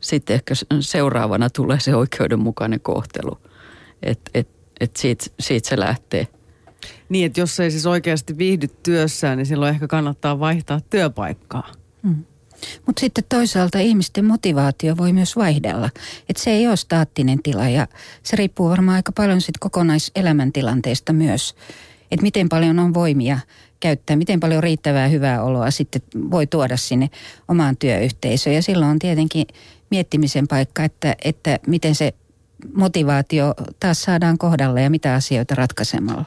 Sitten ehkä seuraavana tulee se oikeudenmukainen kohtelu, että et, et siitä, siitä se lähtee. Niin, että jos ei siis oikeasti viihdy työssään, niin silloin ehkä kannattaa vaihtaa työpaikkaa. Hmm. Mutta sitten toisaalta ihmisten motivaatio voi myös vaihdella. Että se ei ole staattinen tila ja se riippuu varmaan aika paljon sitten kokonaiselämäntilanteesta myös. Että miten paljon on voimia käyttää, miten paljon riittävää hyvää oloa sitten voi tuoda sinne omaan työyhteisöön. Ja silloin on tietenkin miettimisen paikka, että, että miten se motivaatio taas saadaan kohdalle ja mitä asioita ratkaisemalla.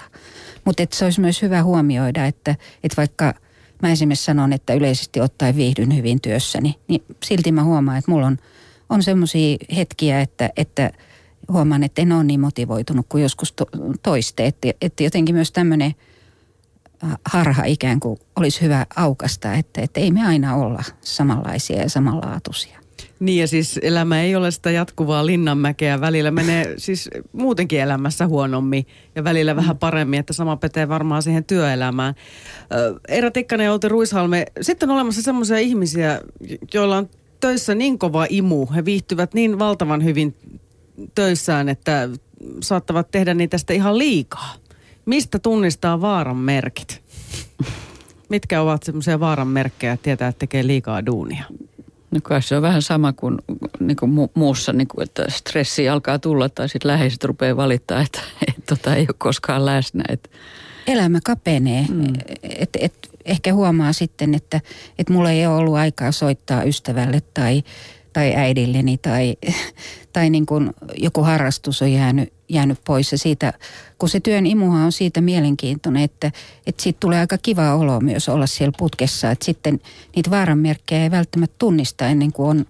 Mutta se olisi myös hyvä huomioida, että, että vaikka mä esimerkiksi sanon, että yleisesti ottaen viihdyn hyvin työssäni, niin silti mä huomaan, että mulla on, on semmoisia hetkiä, että, että huomaan, että en ole niin motivoitunut kuin joskus to, toiste. Että, että jotenkin myös tämmöinen – harha ikään kuin olisi hyvä aukasta, että, että ei me aina olla samanlaisia ja samanlaatuisia. Niin ja siis elämä ei ole sitä jatkuvaa linnanmäkeä. Välillä menee siis muutenkin elämässä huonommin ja välillä vähän mm. paremmin, että sama pätee varmaan siihen työelämään. Eera Tikkanen ja Outi Ruishalme, sitten on olemassa sellaisia ihmisiä, joilla on töissä niin kova imu. He viihtyvät niin valtavan hyvin töissään, että saattavat tehdä niitä sitä ihan liikaa. Mistä tunnistaa vaaran merkit? Mitkä ovat semmoisia vaaran merkkejä, että tietää, että tekee liikaa duunia? No kai se on vähän sama kuin, niin kuin mu- muussa, niin kuin, että stressi alkaa tulla tai sitten läheiset rupeaa valittaa, että et, tota, ei ole koskaan läsnä. Et. Elämä kapenee. Mm. Et, et, ehkä huomaa sitten, että et mulla ei ole ollut aikaa soittaa ystävälle tai, tai äidilleni tai, tai niin kuin joku harrastus on jäänyt, jäänyt pois. Ja siitä, kun se työn imuha on siitä mielenkiintoinen, että, että siitä tulee aika kiva olo myös olla siellä putkessa. Että sitten niitä vaaranmerkkejä ei välttämättä tunnista ennen kuin on,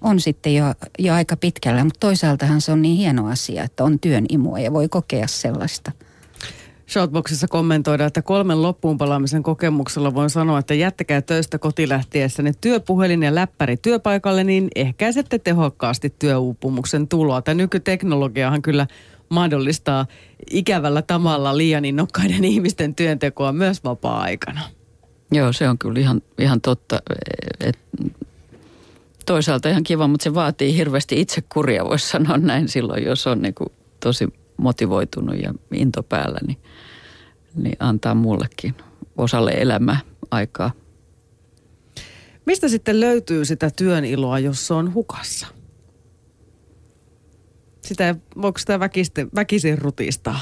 on sitten jo, jo aika pitkällä. Mutta toisaaltahan se on niin hieno asia, että on työn imua ja voi kokea sellaista – Shoutboxissa kommentoida, että kolmen loppuun palaamisen kokemuksella voin sanoa, että jättäkää töistä kotilähtiessä työpuhelin ja läppäri työpaikalle, niin ehkäisette tehokkaasti työuupumuksen tuloa. Tämä nykyteknologiahan kyllä mahdollistaa ikävällä tavalla liian innokkaiden ihmisten työntekoa myös vapaa-aikana. Joo, se on kyllä ihan, ihan totta. Et toisaalta ihan kiva, mutta se vaatii hirveästi itsekuria, voisi sanoa näin silloin, jos on niin kuin tosi motivoitunut ja into päällä, niin, niin antaa mullekin osalle elämää aikaa. Mistä sitten löytyy sitä työn iloa, jos se on hukassa? Sitä, voiko sitä väkisin, väkisin rutistaa?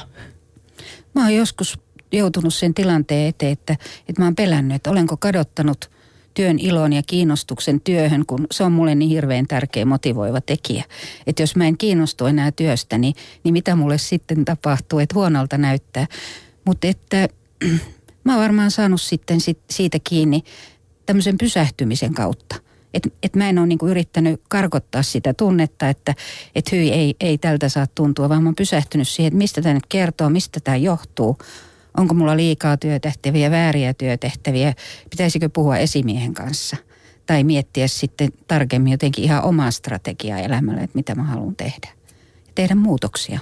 Mä oon joskus joutunut sen tilanteen eteen, että, että mä oon pelännyt, että olenko kadottanut työn ilon ja kiinnostuksen työhön, kun se on mulle niin hirveän tärkeä motivoiva tekijä. Että jos mä en kiinnostu enää työstä, niin, niin mitä mulle sitten tapahtuu, että huonolta näyttää. Mutta että mä oon varmaan saanut sitten siitä kiinni tämmöisen pysähtymisen kautta. Että et mä en ole niinku yrittänyt karkottaa sitä tunnetta, että et hyi ei, ei tältä saa tuntua, vaan mä oon pysähtynyt siihen, että mistä tämä nyt kertoo, mistä tämä johtuu. Onko mulla liikaa työtehtäviä, vääriä työtehtäviä, pitäisikö puhua esimiehen kanssa. Tai miettiä sitten tarkemmin jotenkin ihan omaa strategiaa elämälle, että mitä mä haluan tehdä. Ja tehdä muutoksia.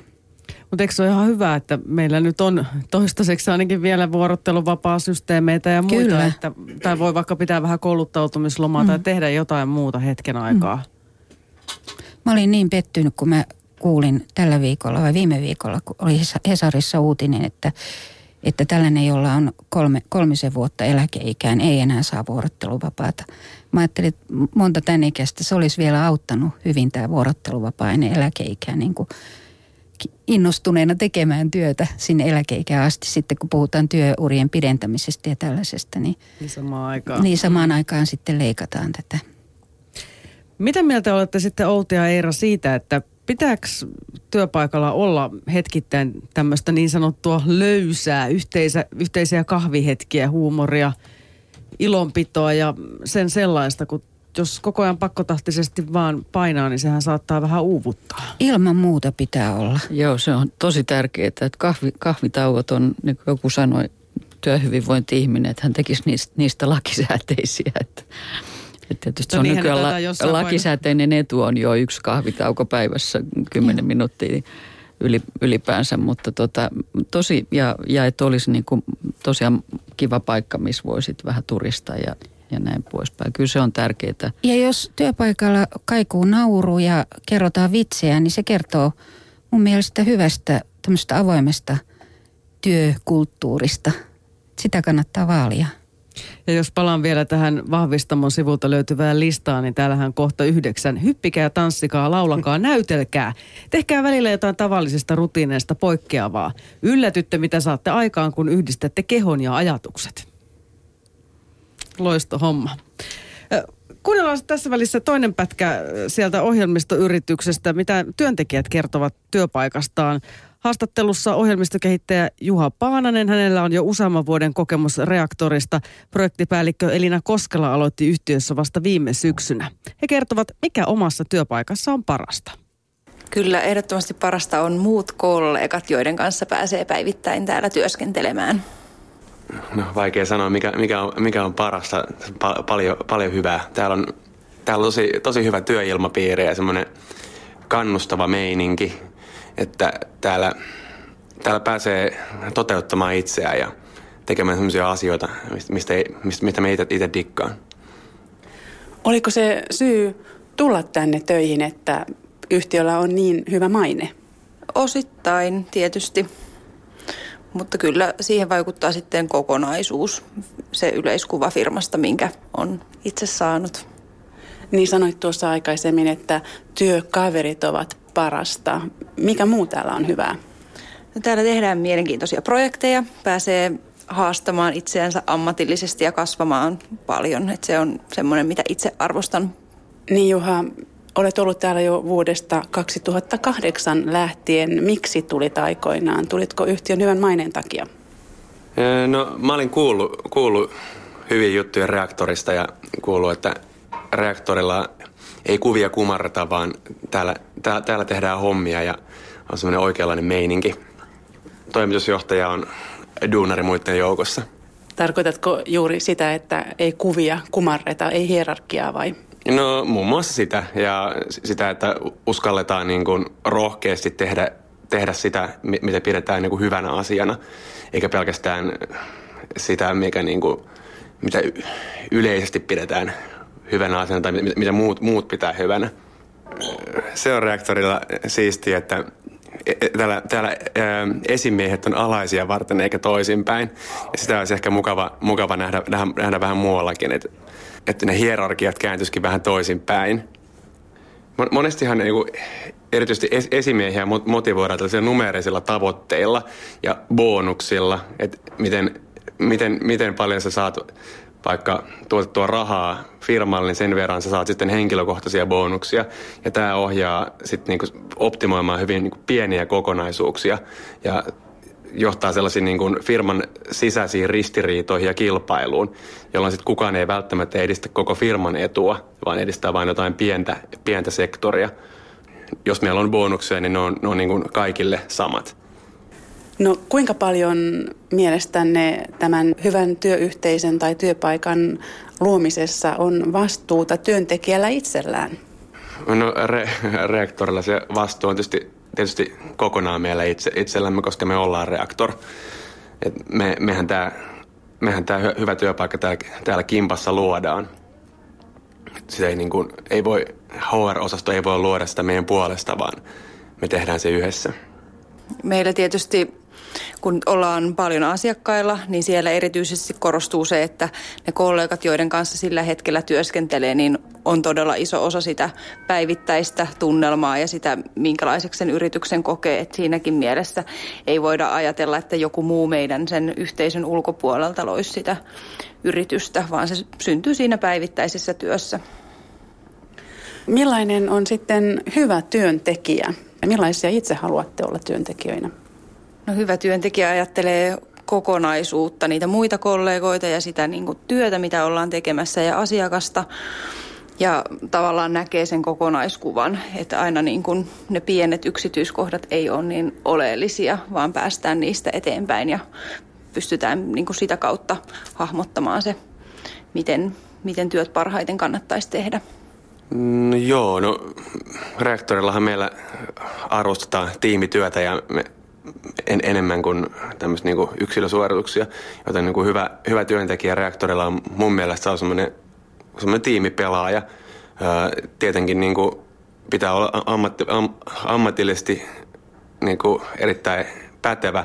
Mutta eikö se ole ihan hyvä, että meillä nyt on toistaiseksi ainakin vielä vuorotteluvapaa-systeemeitä ja muita, Kyllä. että tai voi vaikka pitää vähän kouluttautumislomaa mm. tai tehdä jotain muuta hetken aikaa. Mm. Mä olin niin pettynyt, kun mä kuulin tällä viikolla vai viime viikolla, kun oli Hesarissa uutinen, että, että tällainen, jolla on kolme, kolmisen vuotta eläkeikään, ei enää saa vuorotteluvapaata. Mä ajattelin, että monta tämän ikäistä se olisi vielä auttanut hyvin tämä vuorotteluvapaa ennen eläkeikää, niin kuin innostuneena tekemään työtä sinne eläkeikään asti sitten, kun puhutaan työurien pidentämisestä ja tällaisesta. Niin, niin samaan aikaan. Niin samaan aikaan sitten leikataan tätä. Mitä mieltä olette sitten Outi ja Eira siitä, että pitääkö työpaikalla olla hetkittäin tämmöistä niin sanottua löysää, yhteisä, yhteisiä kahvihetkiä, huumoria, ilonpitoa ja sen sellaista, kun jos koko ajan pakkotahtisesti vaan painaa, niin sehän saattaa vähän uuvuttaa. Ilman muuta pitää olla. Joo, se on tosi tärkeää, että kahvi, kahvitauot on, niin kuin joku sanoi, työhyvinvointi-ihminen, että hän tekisi niistä, niistä lakisääteisiä. Että, että tietysti no se on nykyään la, lakisääteinen paino. etu on jo yksi kahvitauko päivässä, kymmenen minuuttia yli, ylipäänsä, mutta tota, tosi, ja, ja että olisi niin kuin tosiaan kiva paikka, missä voisit vähän turistaa ja ja näin poispäin. Kyllä se on tärkeää. Ja jos työpaikalla kaikuu nauru ja kerrotaan vitsejä, niin se kertoo mun mielestä hyvästä tämmöistä avoimesta työkulttuurista. Sitä kannattaa vaalia. Ja jos palaan vielä tähän vahvistamon sivulta löytyvään listaan, niin täällähän kohta yhdeksän. Hyppikää, tanssikaa, laulakaa, näytelkää. Tehkää välillä jotain tavallisista rutiineista poikkeavaa. Yllätytte, mitä saatte aikaan, kun yhdistätte kehon ja ajatukset homma. Kuunnellaan tässä välissä toinen pätkä sieltä ohjelmistoyrityksestä, mitä työntekijät kertovat työpaikastaan. Haastattelussa ohjelmistokehittäjä Juha Paananen, hänellä on jo useamman vuoden kokemus reaktorista. Projektipäällikkö Elina Koskela aloitti yhtiössä vasta viime syksynä. He kertovat, mikä omassa työpaikassa on parasta. Kyllä, ehdottomasti parasta on muut kollegat, joiden kanssa pääsee päivittäin täällä työskentelemään. No, vaikea sanoa, mikä, mikä, on, mikä on parasta. Pa- paljon, paljon hyvää. Täällä on, täällä on tosi, tosi hyvä työilmapiiri ja semmoinen kannustava meininki, että täällä, täällä pääsee toteuttamaan itseään ja tekemään sellaisia asioita, mistä, mistä, mistä me itse, itse dikkaan. Oliko se syy tulla tänne töihin, että yhtiöllä on niin hyvä maine? Osittain tietysti. Mutta kyllä siihen vaikuttaa sitten kokonaisuus, se yleiskuva firmasta, minkä on itse saanut. Niin sanoit tuossa aikaisemmin, että työkaverit ovat parasta. Mikä muu täällä on hyvää? No, täällä tehdään mielenkiintoisia projekteja, pääsee haastamaan itseänsä ammatillisesti ja kasvamaan paljon. Et se on semmoinen, mitä itse arvostan. Niin Juha, Olet ollut täällä jo vuodesta 2008 lähtien. Miksi tulit aikoinaan? Tulitko yhtiön hyvän maineen takia? No mä olin kuullut, kuullut hyviä juttuja reaktorista ja kuullut, että reaktorilla ei kuvia kumarreta, vaan täällä, täällä, täällä tehdään hommia ja on semmoinen oikeanlainen meininki. Toimitusjohtaja on duunari muiden joukossa. Tarkoitatko juuri sitä, että ei kuvia kumarreta, ei hierarkiaa vai? No muun muassa sitä ja sitä, että uskalletaan niin kuin rohkeasti tehdä, tehdä sitä, mitä pidetään niin kuin hyvänä asiana, eikä pelkästään sitä, mikä, niin kuin, mitä yleisesti pidetään hyvänä asiana tai mitä muut, muut pitää hyvänä. Se on reaktorilla siistiä, että e, e, täällä, täällä esimiehet on alaisia varten eikä toisinpäin. Ja sitä olisi ehkä mukava, mukava nähdä, nähdä, nähdä vähän muuallakin, että, että ne hierarkiat kääntyisikin vähän toisinpäin. Monestihan niin kuin, erityisesti esimiehiä motivoidaan tällaisilla numeerisilla tavoitteilla ja bonuksilla, että miten, miten, miten paljon sä saat vaikka tuotettua rahaa firmalle, niin sen verran sä saat sitten henkilökohtaisia bonuksia. Ja tämä ohjaa sitten niinku optimoimaan hyvin niinku pieniä kokonaisuuksia ja johtaa sellaisiin niin kuin firman sisäisiin ristiriitoihin ja kilpailuun, jolloin sitten kukaan ei välttämättä edistä koko firman etua, vaan edistää vain jotain pientä, pientä sektoria. Jos meillä on bonuksia, niin ne on, ne on niin kuin kaikille samat. No kuinka paljon mielestänne tämän hyvän työyhteisön tai työpaikan luomisessa on vastuuta työntekijällä itsellään? No re- reaktorilla se vastuu on tietysti, tietysti kokonaan meillä itse, itsellämme, koska me ollaan reaktor. Et me, mehän tämä mehän tää hyvä työpaikka täällä, täällä kimpassa luodaan. Sitä ei, niin kuin, ei voi, HR-osasto ei voi luoda sitä meidän puolesta, vaan me tehdään se yhdessä. Meillä tietysti kun ollaan paljon asiakkailla, niin siellä erityisesti korostuu se, että ne kollegat, joiden kanssa sillä hetkellä työskentelee, niin on todella iso osa sitä päivittäistä tunnelmaa ja sitä, minkälaiseksi sen yrityksen kokee. Että siinäkin mielessä ei voida ajatella, että joku muu meidän sen yhteisön ulkopuolelta loisi sitä yritystä, vaan se syntyy siinä päivittäisessä työssä. Millainen on sitten hyvä työntekijä? Millaisia itse haluatte olla työntekijöinä? No hyvä työntekijä ajattelee kokonaisuutta, niitä muita kollegoita ja sitä niin kuin työtä, mitä ollaan tekemässä ja asiakasta. Ja tavallaan näkee sen kokonaiskuvan, että aina niin kuin ne pienet yksityiskohdat ei ole niin oleellisia, vaan päästään niistä eteenpäin ja pystytään niin kuin sitä kautta hahmottamaan se, miten, miten työt parhaiten kannattaisi tehdä. No joo, no reaktorillahan meillä arvostetaan tiimityötä ja me en, enemmän kuin tämmöistä niin yksilösuorituksia, joten niin kuin hyvä, hyvä työntekijä reaktorilla on mun mielestä on semmoinen, semmoinen tiimipelaaja. Öö, tietenkin niin kuin pitää olla ammatti, am, ammatillisesti niin kuin erittäin pätevä,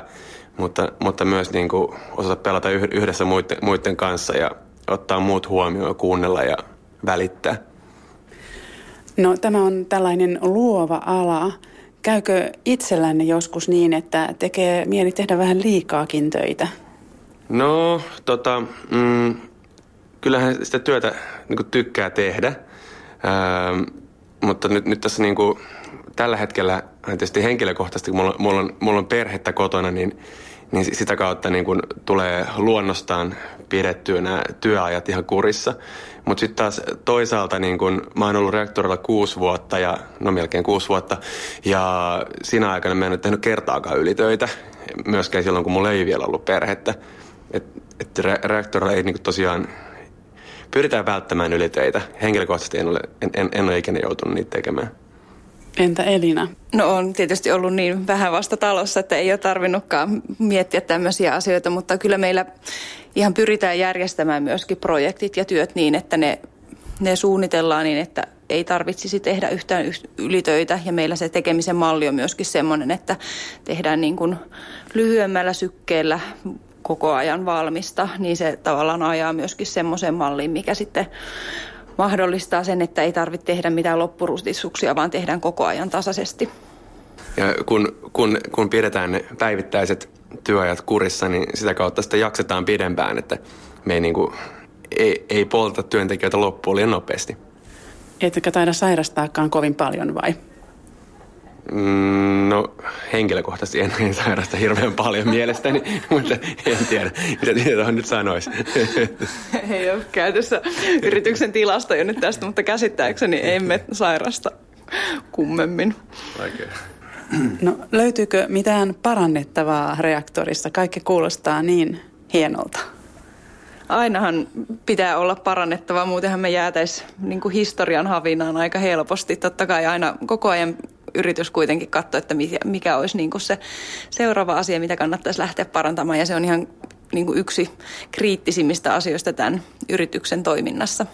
mutta, mutta myös niin kuin osata pelata yhdessä muiden, muiden kanssa ja ottaa muut huomioon, kuunnella ja välittää. No tämä on tällainen luova ala. Käykö itsellänne joskus niin, että tekee mieli tehdä vähän liikaakin töitä? No, tota, mm, kyllähän sitä työtä niin tykkää tehdä, ähm, mutta nyt, nyt tässä niin kuin, tällä hetkellä tietysti henkilökohtaisesti, kun mulla, mulla, on, mulla on perhettä kotona, niin, niin sitä kautta niin kuin tulee luonnostaan pidettyä nämä työajat ihan kurissa. Mutta sitten taas toisaalta niin kun, mä oon ollut reaktorilla kuusi vuotta, ja, no melkein kuusi vuotta, ja siinä aikana mä en ole tehnyt kertaakaan ylitöitä, myöskään silloin kun mulla ei vielä ollut perhettä. Että et re- reaktorilla ei niin tosiaan, pyritään välttämään ylitöitä. Henkilökohtaisesti en ole, en, en, en ole ikinä joutunut niitä tekemään. Entä Elina? No on tietysti ollut niin vähän vasta talossa, että ei ole tarvinnutkaan miettiä tämmöisiä asioita, mutta kyllä meillä ihan pyritään järjestämään myöskin projektit ja työt niin, että ne, ne suunnitellaan niin, että ei tarvitsisi tehdä yhtään ylitöitä ja meillä se tekemisen malli on myöskin semmoinen, että tehdään niin kuin lyhyemmällä sykkeellä koko ajan valmista, niin se tavallaan ajaa myöskin semmoisen malliin, mikä sitten mahdollistaa sen, että ei tarvitse tehdä mitään loppurustisuksia, vaan tehdään koko ajan tasaisesti. Ja kun, kun, kun pidetään ne päivittäiset työajat kurissa, niin sitä kautta sitä jaksetaan pidempään, että me ei, niin kuin, ei, ei polta työntekijöitä loppuun liian nopeasti. Etkä taida sairastaakaan kovin paljon vai? Mm, no henkilökohtaisesti en, en sairasta hirveän paljon mielestäni, mutta en tiedä, mitä tuohon nyt sanoisi. Ei ole käytössä yrityksen tilasta jo nyt tästä, mutta käsittääkseni emme sairasta kummemmin. Vaikea. No löytyykö mitään parannettavaa reaktorissa? Kaikki kuulostaa niin hienolta. Ainahan pitää olla parannettavaa, muutenhan me jäätäisiin niin historian havinaan aika helposti. Totta kai aina koko ajan yritys kuitenkin katsoa, että mikä, olisi niin kuin se seuraava asia, mitä kannattaisi lähteä parantamaan. Ja se on ihan niin kuin yksi kriittisimmistä asioista tämän yrityksen toiminnassa.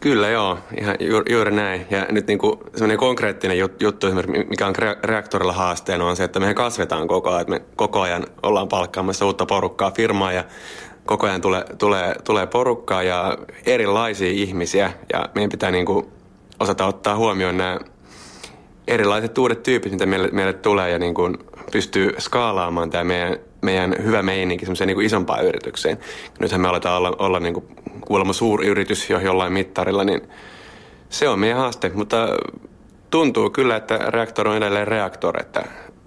Kyllä joo, ihan juuri, näin. Ja nyt niin kuin semmoinen konkreettinen juttu, mikä on reaktorilla haasteena, on se, että mehän kasvetaan koko ajan. Me koko ajan ollaan palkkaamassa uutta porukkaa firmaa ja koko ajan tulee, tulee, tulee porukkaa ja erilaisia ihmisiä. Ja meidän pitää niin kuin osata ottaa huomioon nämä erilaiset uudet tyypit, mitä meille, meille tulee ja niin kuin pystyy skaalaamaan tämä meidän, meidän hyvä meininki semmoiseen niin isompaan yritykseen. Nythän me aletaan olla, olla niin kuin kuulemma yritys jo jollain mittarilla, niin se on meidän haaste, mutta tuntuu kyllä, että reaktori on edelleen reaktori, että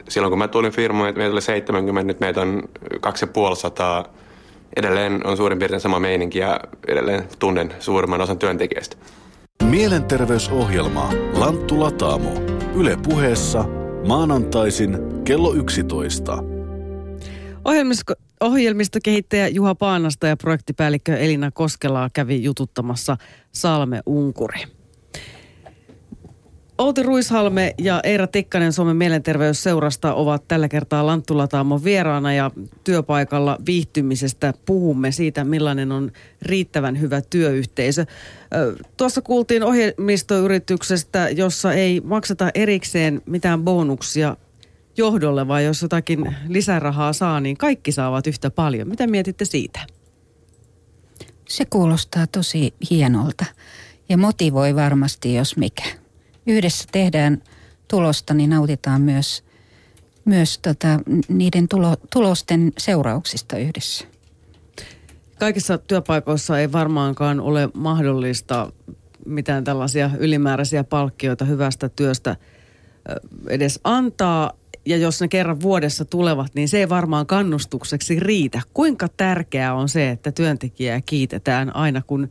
silloin kun mä tulin firmaan, meitä oli 70, nyt meitä on 2500. Edelleen on suurin piirtein sama meininki ja edelleen tunnen suurimman osan työntekijöistä. Mielenterveysohjelma Lanttu Lataamo. Yle puheessa maanantaisin kello 11. Ohjelmisto, ohjelmistokehittäjä Juha Paanasta ja projektipäällikkö Elina Koskelaa kävi jututtamassa Salme Unkuri. Outi Ruishalme ja Eira Tikkanen Suomen mielenterveysseurasta ovat tällä kertaa Lanttulataamon vieraana ja työpaikalla viihtymisestä puhumme siitä, millainen on riittävän hyvä työyhteisö. Tuossa kuultiin ohjelmistoyrityksestä, jossa ei makseta erikseen mitään bonuksia johdolle, vai jos jotakin lisärahaa saa, niin kaikki saavat yhtä paljon. Mitä mietitte siitä? Se kuulostaa tosi hienolta ja motivoi varmasti, jos mikä. Yhdessä tehdään tulosta, niin nautitaan myös, myös tota, niiden tulo, tulosten seurauksista yhdessä. Kaikissa työpaikoissa ei varmaankaan ole mahdollista mitään tällaisia ylimääräisiä palkkioita hyvästä työstä edes antaa ja jos ne kerran vuodessa tulevat, niin se ei varmaan kannustukseksi riitä. Kuinka tärkeää on se, että työntekijää kiitetään aina kun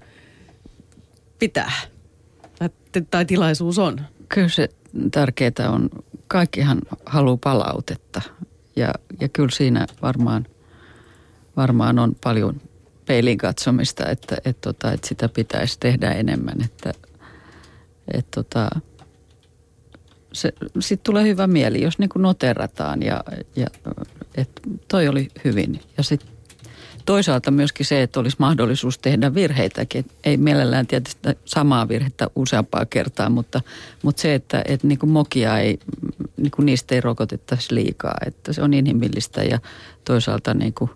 pitää tai tilaisuus on? Kyllä se tärkeää on. Kaikkihan haluaa palautetta ja, ja kyllä siinä varmaan, varmaan on paljon peilin katsomista, että, että, tota, että sitä pitäisi tehdä enemmän. Että, että, tota, sitten tulee hyvä mieli, jos niin kuin noterataan ja, ja että toi oli hyvin. Ja sitten toisaalta myöskin se, että olisi mahdollisuus tehdä virheitäkin. Ei mielellään tietysti samaa virhettä useampaa kertaa, mutta, mutta se, että, että niin kuin mokia ei, niin kuin niistä ei rokotettaisi liikaa. Että se on inhimillistä ja toisaalta niin kuin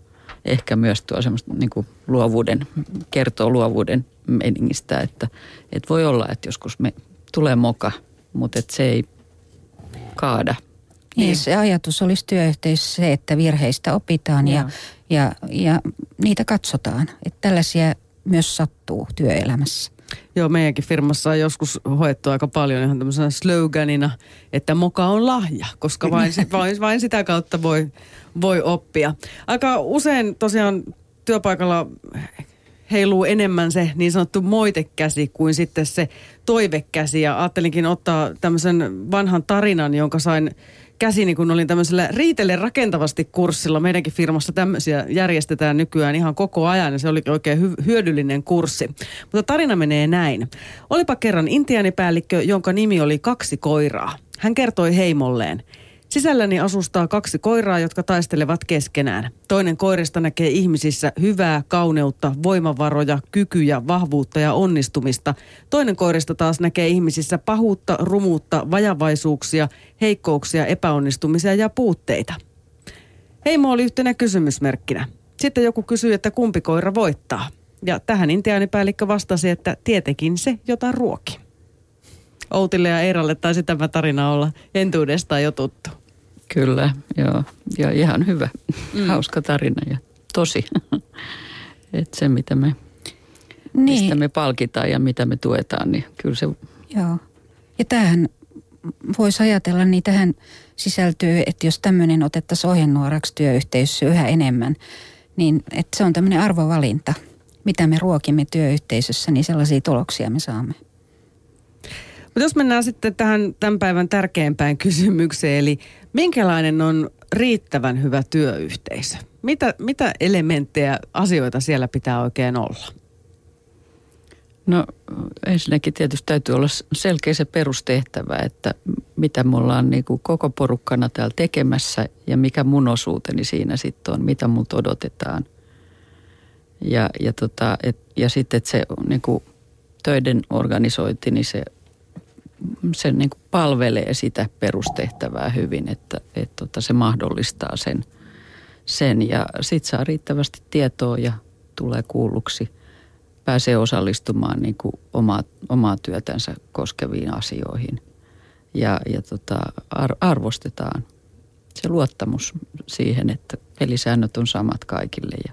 ehkä myös tuo semmoista niin kuin luovuuden, kertoo luovuuden meningistä, että, että voi olla, että joskus me tulee moka, mutta että se ei kaada. Niin, se ajatus olisi työyhteisössä se, että virheistä opitaan ja, ja, ja niitä katsotaan. Että tällaisia myös sattuu työelämässä. Joo, meidänkin firmassa on joskus hoettu aika paljon ihan tämmöisenä sloganina, että moka on lahja, koska vain, vain, vain sitä kautta voi, voi oppia. Aika usein tosiaan työpaikalla heiluu enemmän se niin sanottu moitekäsi kuin sitten se toivekäsi. Ja ajattelinkin ottaa tämmöisen vanhan tarinan, jonka sain käsini, kun olin tämmöisellä riitelle rakentavasti kurssilla. Meidänkin firmassa tämmöisiä järjestetään nykyään ihan koko ajan ja se oli oikein hy- hyödyllinen kurssi. Mutta tarina menee näin. Olipa kerran intiaanipäällikkö, jonka nimi oli kaksi koiraa. Hän kertoi heimolleen – Sisälläni asustaa kaksi koiraa, jotka taistelevat keskenään. Toinen koirista näkee ihmisissä hyvää, kauneutta, voimavaroja, kykyjä, vahvuutta ja onnistumista. Toinen koirista taas näkee ihmisissä pahuutta, rumuutta, vajavaisuuksia, heikkouksia, epäonnistumisia ja puutteita. Heimo oli yhtenä kysymysmerkkinä. Sitten joku kysyi, että kumpi koira voittaa. Ja tähän intiaanipäällikkö vastasi, että tietenkin se, jota ruoki. Outille ja Eiralle taisi tämä tarina olla entuudestaan jo tuttu. Kyllä, joo. Ja ihan hyvä, mm. hauska tarina ja tosi. että se, mitä me, niin. mistä me palkitaan ja mitä me tuetaan, niin kyllä se... Joo. Ja tähän voisi ajatella, niin tähän sisältyy, että jos tämmöinen otettaisiin ohjenuoraksi työyhteisössä yhä enemmän, niin että se on tämmöinen arvovalinta. Mitä me ruokimme työyhteisössä, niin sellaisia tuloksia me saamme. Mutta jos mennään sitten tähän tämän päivän tärkeimpään kysymykseen, eli minkälainen on riittävän hyvä työyhteisö? Mitä, mitä elementtejä, asioita siellä pitää oikein olla? No ensinnäkin tietysti täytyy olla selkeä se perustehtävä, että mitä me ollaan niin kuin koko porukkana täällä tekemässä ja mikä mun osuuteni siinä sitten on, mitä multa odotetaan. Ja, ja, tota, et, ja sitten, että se niin kuin töiden organisointi, niin se, se niin kuin palvelee sitä perustehtävää hyvin, että et, tota, se mahdollistaa sen. sen ja sitten saa riittävästi tietoa ja tulee kuulluksi – pääsee osallistumaan niin kuin omaa, omaa työtänsä koskeviin asioihin. Ja, ja tota, ar, arvostetaan se luottamus siihen, että pelisäännöt on samat kaikille ja,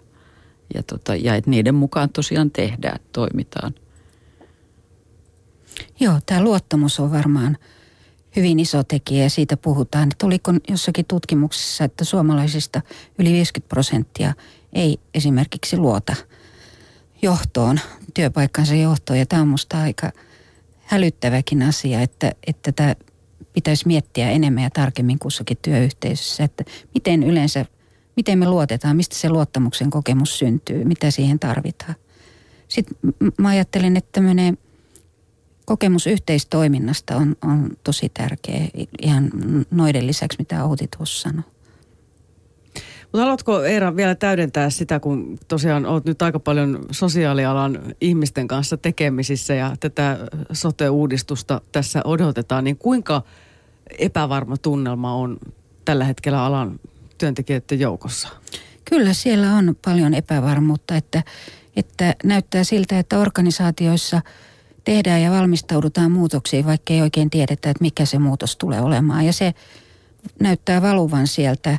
ja, tota, ja että niiden mukaan tosiaan tehdään, toimitaan. Joo, tämä luottamus on varmaan hyvin iso tekijä ja siitä puhutaan. Että oliko jossakin tutkimuksessa, että suomalaisista yli 50 prosenttia ei esimerkiksi luota – johtoon, työpaikkansa johtoon. Ja tämä on minusta aika hälyttäväkin asia, että, että tämä pitäisi miettiä enemmän ja tarkemmin kussakin työyhteisössä, että miten yleensä, miten me luotetaan, mistä se luottamuksen kokemus syntyy, mitä siihen tarvitaan. Sitten mä ajattelen, että tämmöinen kokemus yhteistoiminnasta on, on tosi tärkeä ihan noiden lisäksi, mitä Outi tuossa sanoi. Mutta haluatko Eera vielä täydentää sitä, kun tosiaan olet nyt aika paljon sosiaalialan ihmisten kanssa tekemisissä ja tätä sote-uudistusta tässä odotetaan, niin kuinka epävarma tunnelma on tällä hetkellä alan työntekijöiden joukossa? Kyllä siellä on paljon epävarmuutta, että, että näyttää siltä, että organisaatioissa tehdään ja valmistaudutaan muutoksiin, vaikka ei oikein tiedetä, että mikä se muutos tulee olemaan. Ja se näyttää valuvan sieltä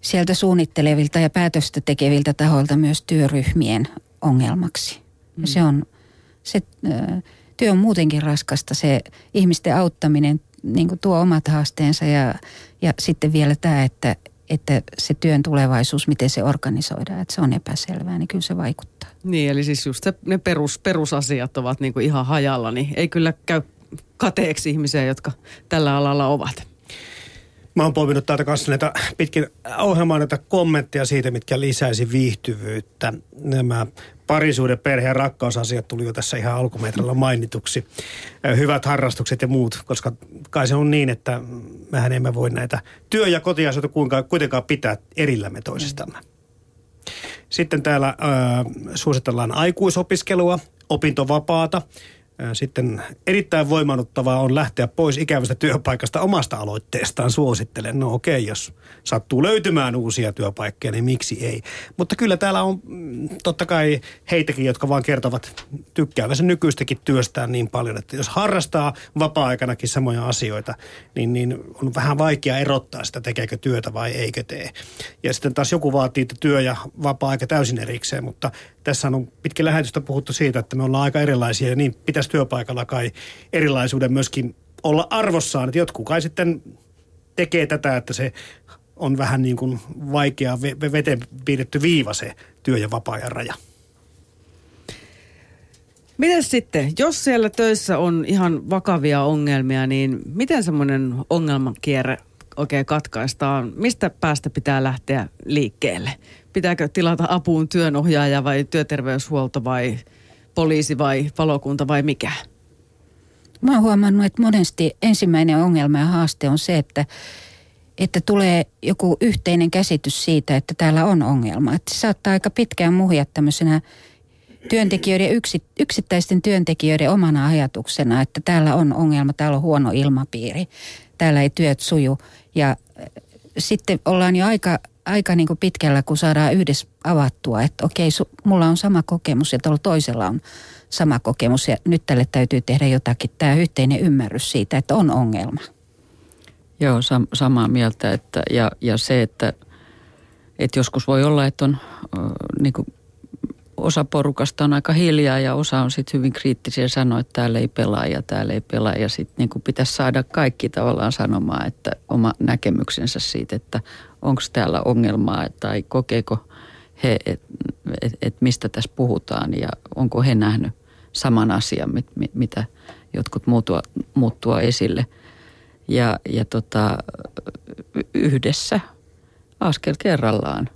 sieltä suunnittelevilta ja päätöstä tekeviltä tahoilta myös työryhmien ongelmaksi. Mm. se on, se työ on muutenkin raskasta, se ihmisten auttaminen niin kuin tuo omat haasteensa ja, ja sitten vielä tämä, että, että se työn tulevaisuus, miten se organisoidaan, että se on epäselvää, niin kyllä se vaikuttaa. Niin, eli siis just se, ne perus, perusasiat ovat niin kuin ihan hajalla, niin ei kyllä käy kateeksi ihmisiä, jotka tällä alalla ovat. Mä oon poiminut täältä kanssa näitä pitkin ohjelmaa näitä kommentteja siitä, mitkä lisäisi viihtyvyyttä. Nämä parisuuden, perhe- ja rakkausasiat tuli jo tässä ihan alkumetrellä mainituksi. Hyvät harrastukset ja muut, koska kai se on niin, että mehän emme voi näitä työ- ja kotiasioita kuitenkaan pitää erillämme toisistamme. Sitten täällä äh, suositellaan aikuisopiskelua, opintovapaata – sitten erittäin voimannuttavaa on lähteä pois ikävästä työpaikasta omasta aloitteestaan suosittelen. No okei, jos sattuu löytymään uusia työpaikkoja, niin miksi ei. Mutta kyllä täällä on mm, totta kai heitäkin, jotka vaan kertovat tykkäävänsä nykyistäkin työstään niin paljon, että jos harrastaa vapaa-aikanakin samoja asioita, niin, niin on vähän vaikea erottaa sitä, tekeekö työtä vai eikö tee. Ja sitten taas joku vaatii, että työ ja vapaa-aika täysin erikseen, mutta tässä on pitkin lähetystä puhuttu siitä, että me ollaan aika erilaisia ja niin pitäisi työpaikalla kai erilaisuuden myöskin olla arvossaan. Että jotkut kai sitten tekee tätä, että se on vähän niin kuin vaikea veteen piirretty viiva se työ- ja vapaa-ajan raja. Miten sitten, jos siellä töissä on ihan vakavia ongelmia, niin miten semmoinen ongelmakierre oikein katkaistaan? Mistä päästä pitää lähteä liikkeelle? Pitääkö tilata apuun työnohjaaja vai työterveyshuolto vai poliisi vai palokunta vai mikä? Mä oon huomannut, että monesti ensimmäinen ongelma ja haaste on se, että, että tulee joku yhteinen käsitys siitä, että täällä on ongelma. Että se saattaa aika pitkään muhia tämmöisenä työntekijöiden, yksi, yksittäisten työntekijöiden omana ajatuksena, että täällä on ongelma, täällä on huono ilmapiiri, täällä ei työt suju. Ja sitten ollaan jo aika aika niin kuin pitkällä, kun saadaan yhdessä avattua, että okei, su, mulla on sama kokemus ja tuolla toisella on sama kokemus ja nyt tälle täytyy tehdä jotakin. Tämä yhteinen ymmärrys siitä, että on ongelma. Joo, sam- samaa mieltä. Että, ja, ja se, että, että joskus voi olla, että on äh, niin kuin osa porukasta on aika hiljaa ja osa on sitten hyvin kriittisiä ja sanoo, että täällä ei pelaa ja täällä ei pelaa. Ja sitten niin pitäisi saada kaikki tavallaan sanomaan, että oma näkemyksensä siitä, että onko täällä ongelmaa tai kokeeko he, että et, et mistä tässä puhutaan ja onko he nähnyt saman asian, mit, mit, mitä jotkut muuttua, muuttua esille. Ja, ja tota, yhdessä askel kerrallaan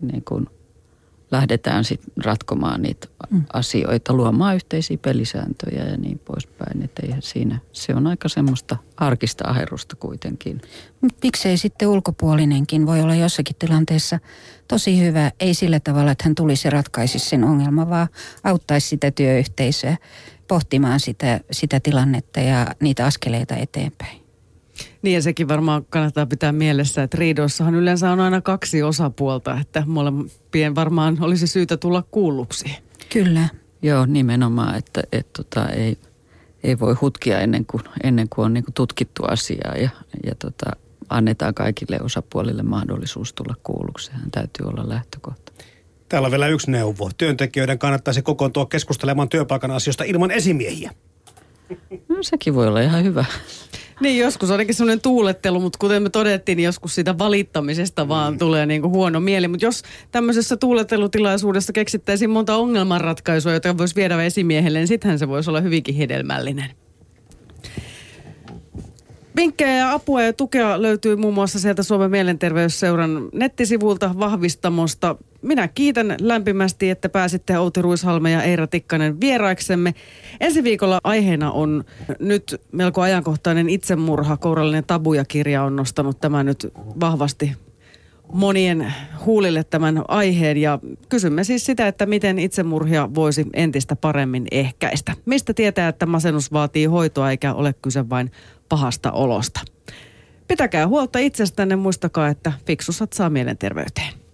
niin kun lähdetään sitten ratkomaan niitä mm. asioita, luomaan yhteisiä pelisääntöjä ja niin poispäin. Että eihän siinä, se on aika semmoista arkista aherusta kuitenkin. Miksei sitten ulkopuolinenkin voi olla jossakin tilanteessa tosi hyvä, ei sillä tavalla, että hän tulisi ja ratkaisisi sen ongelman, vaan auttaisi sitä työyhteisöä pohtimaan sitä, sitä tilannetta ja niitä askeleita eteenpäin. Niin ja sekin varmaan kannattaa pitää mielessä, että riidoissahan yleensä on aina kaksi osapuolta, että molempien varmaan olisi syytä tulla kuulluksi. Kyllä. Joo, nimenomaan, että et, tota, ei, ei voi hutkia ennen kuin, ennen kuin on niin kuin tutkittu asiaa ja, ja tota, annetaan kaikille osapuolille mahdollisuus tulla kuulluksi. Sehän täytyy olla lähtökohta. Täällä on vielä yksi neuvo. Työntekijöiden kannattaisi kokoontua keskustelemaan työpaikan asioista ilman esimiehiä. No sekin voi olla ihan hyvä. Niin, joskus ainakin sellainen tuulettelu, mutta kuten me todettiin, niin joskus siitä valittamisesta vaan mm. tulee niin kuin huono mieli. Mutta jos tämmöisessä tuulettelutilaisuudessa keksittäisiin monta ongelmanratkaisua, jota voisi viedä esimiehelle, niin sittenhän se voisi olla hyvinkin hedelmällinen. Vinkkejä ja apua ja tukea löytyy muun muassa sieltä Suomen mielenterveysseuran nettisivulta vahvistamosta. Minä kiitän lämpimästi, että pääsitte Outi Ruishalme ja Eira Tikkanen vieraiksemme. Ensi viikolla aiheena on nyt melko ajankohtainen itsemurha. Kourallinen tabuja-kirja on nostanut tämä nyt vahvasti monien huulille tämän aiheen ja kysymme siis sitä, että miten itsemurhia voisi entistä paremmin ehkäistä. Mistä tietää, että masennus vaatii hoitoa eikä ole kyse vain pahasta olosta. Pitäkää huolta itsestänne, muistakaa, että fiksu satsaa mielenterveyteen.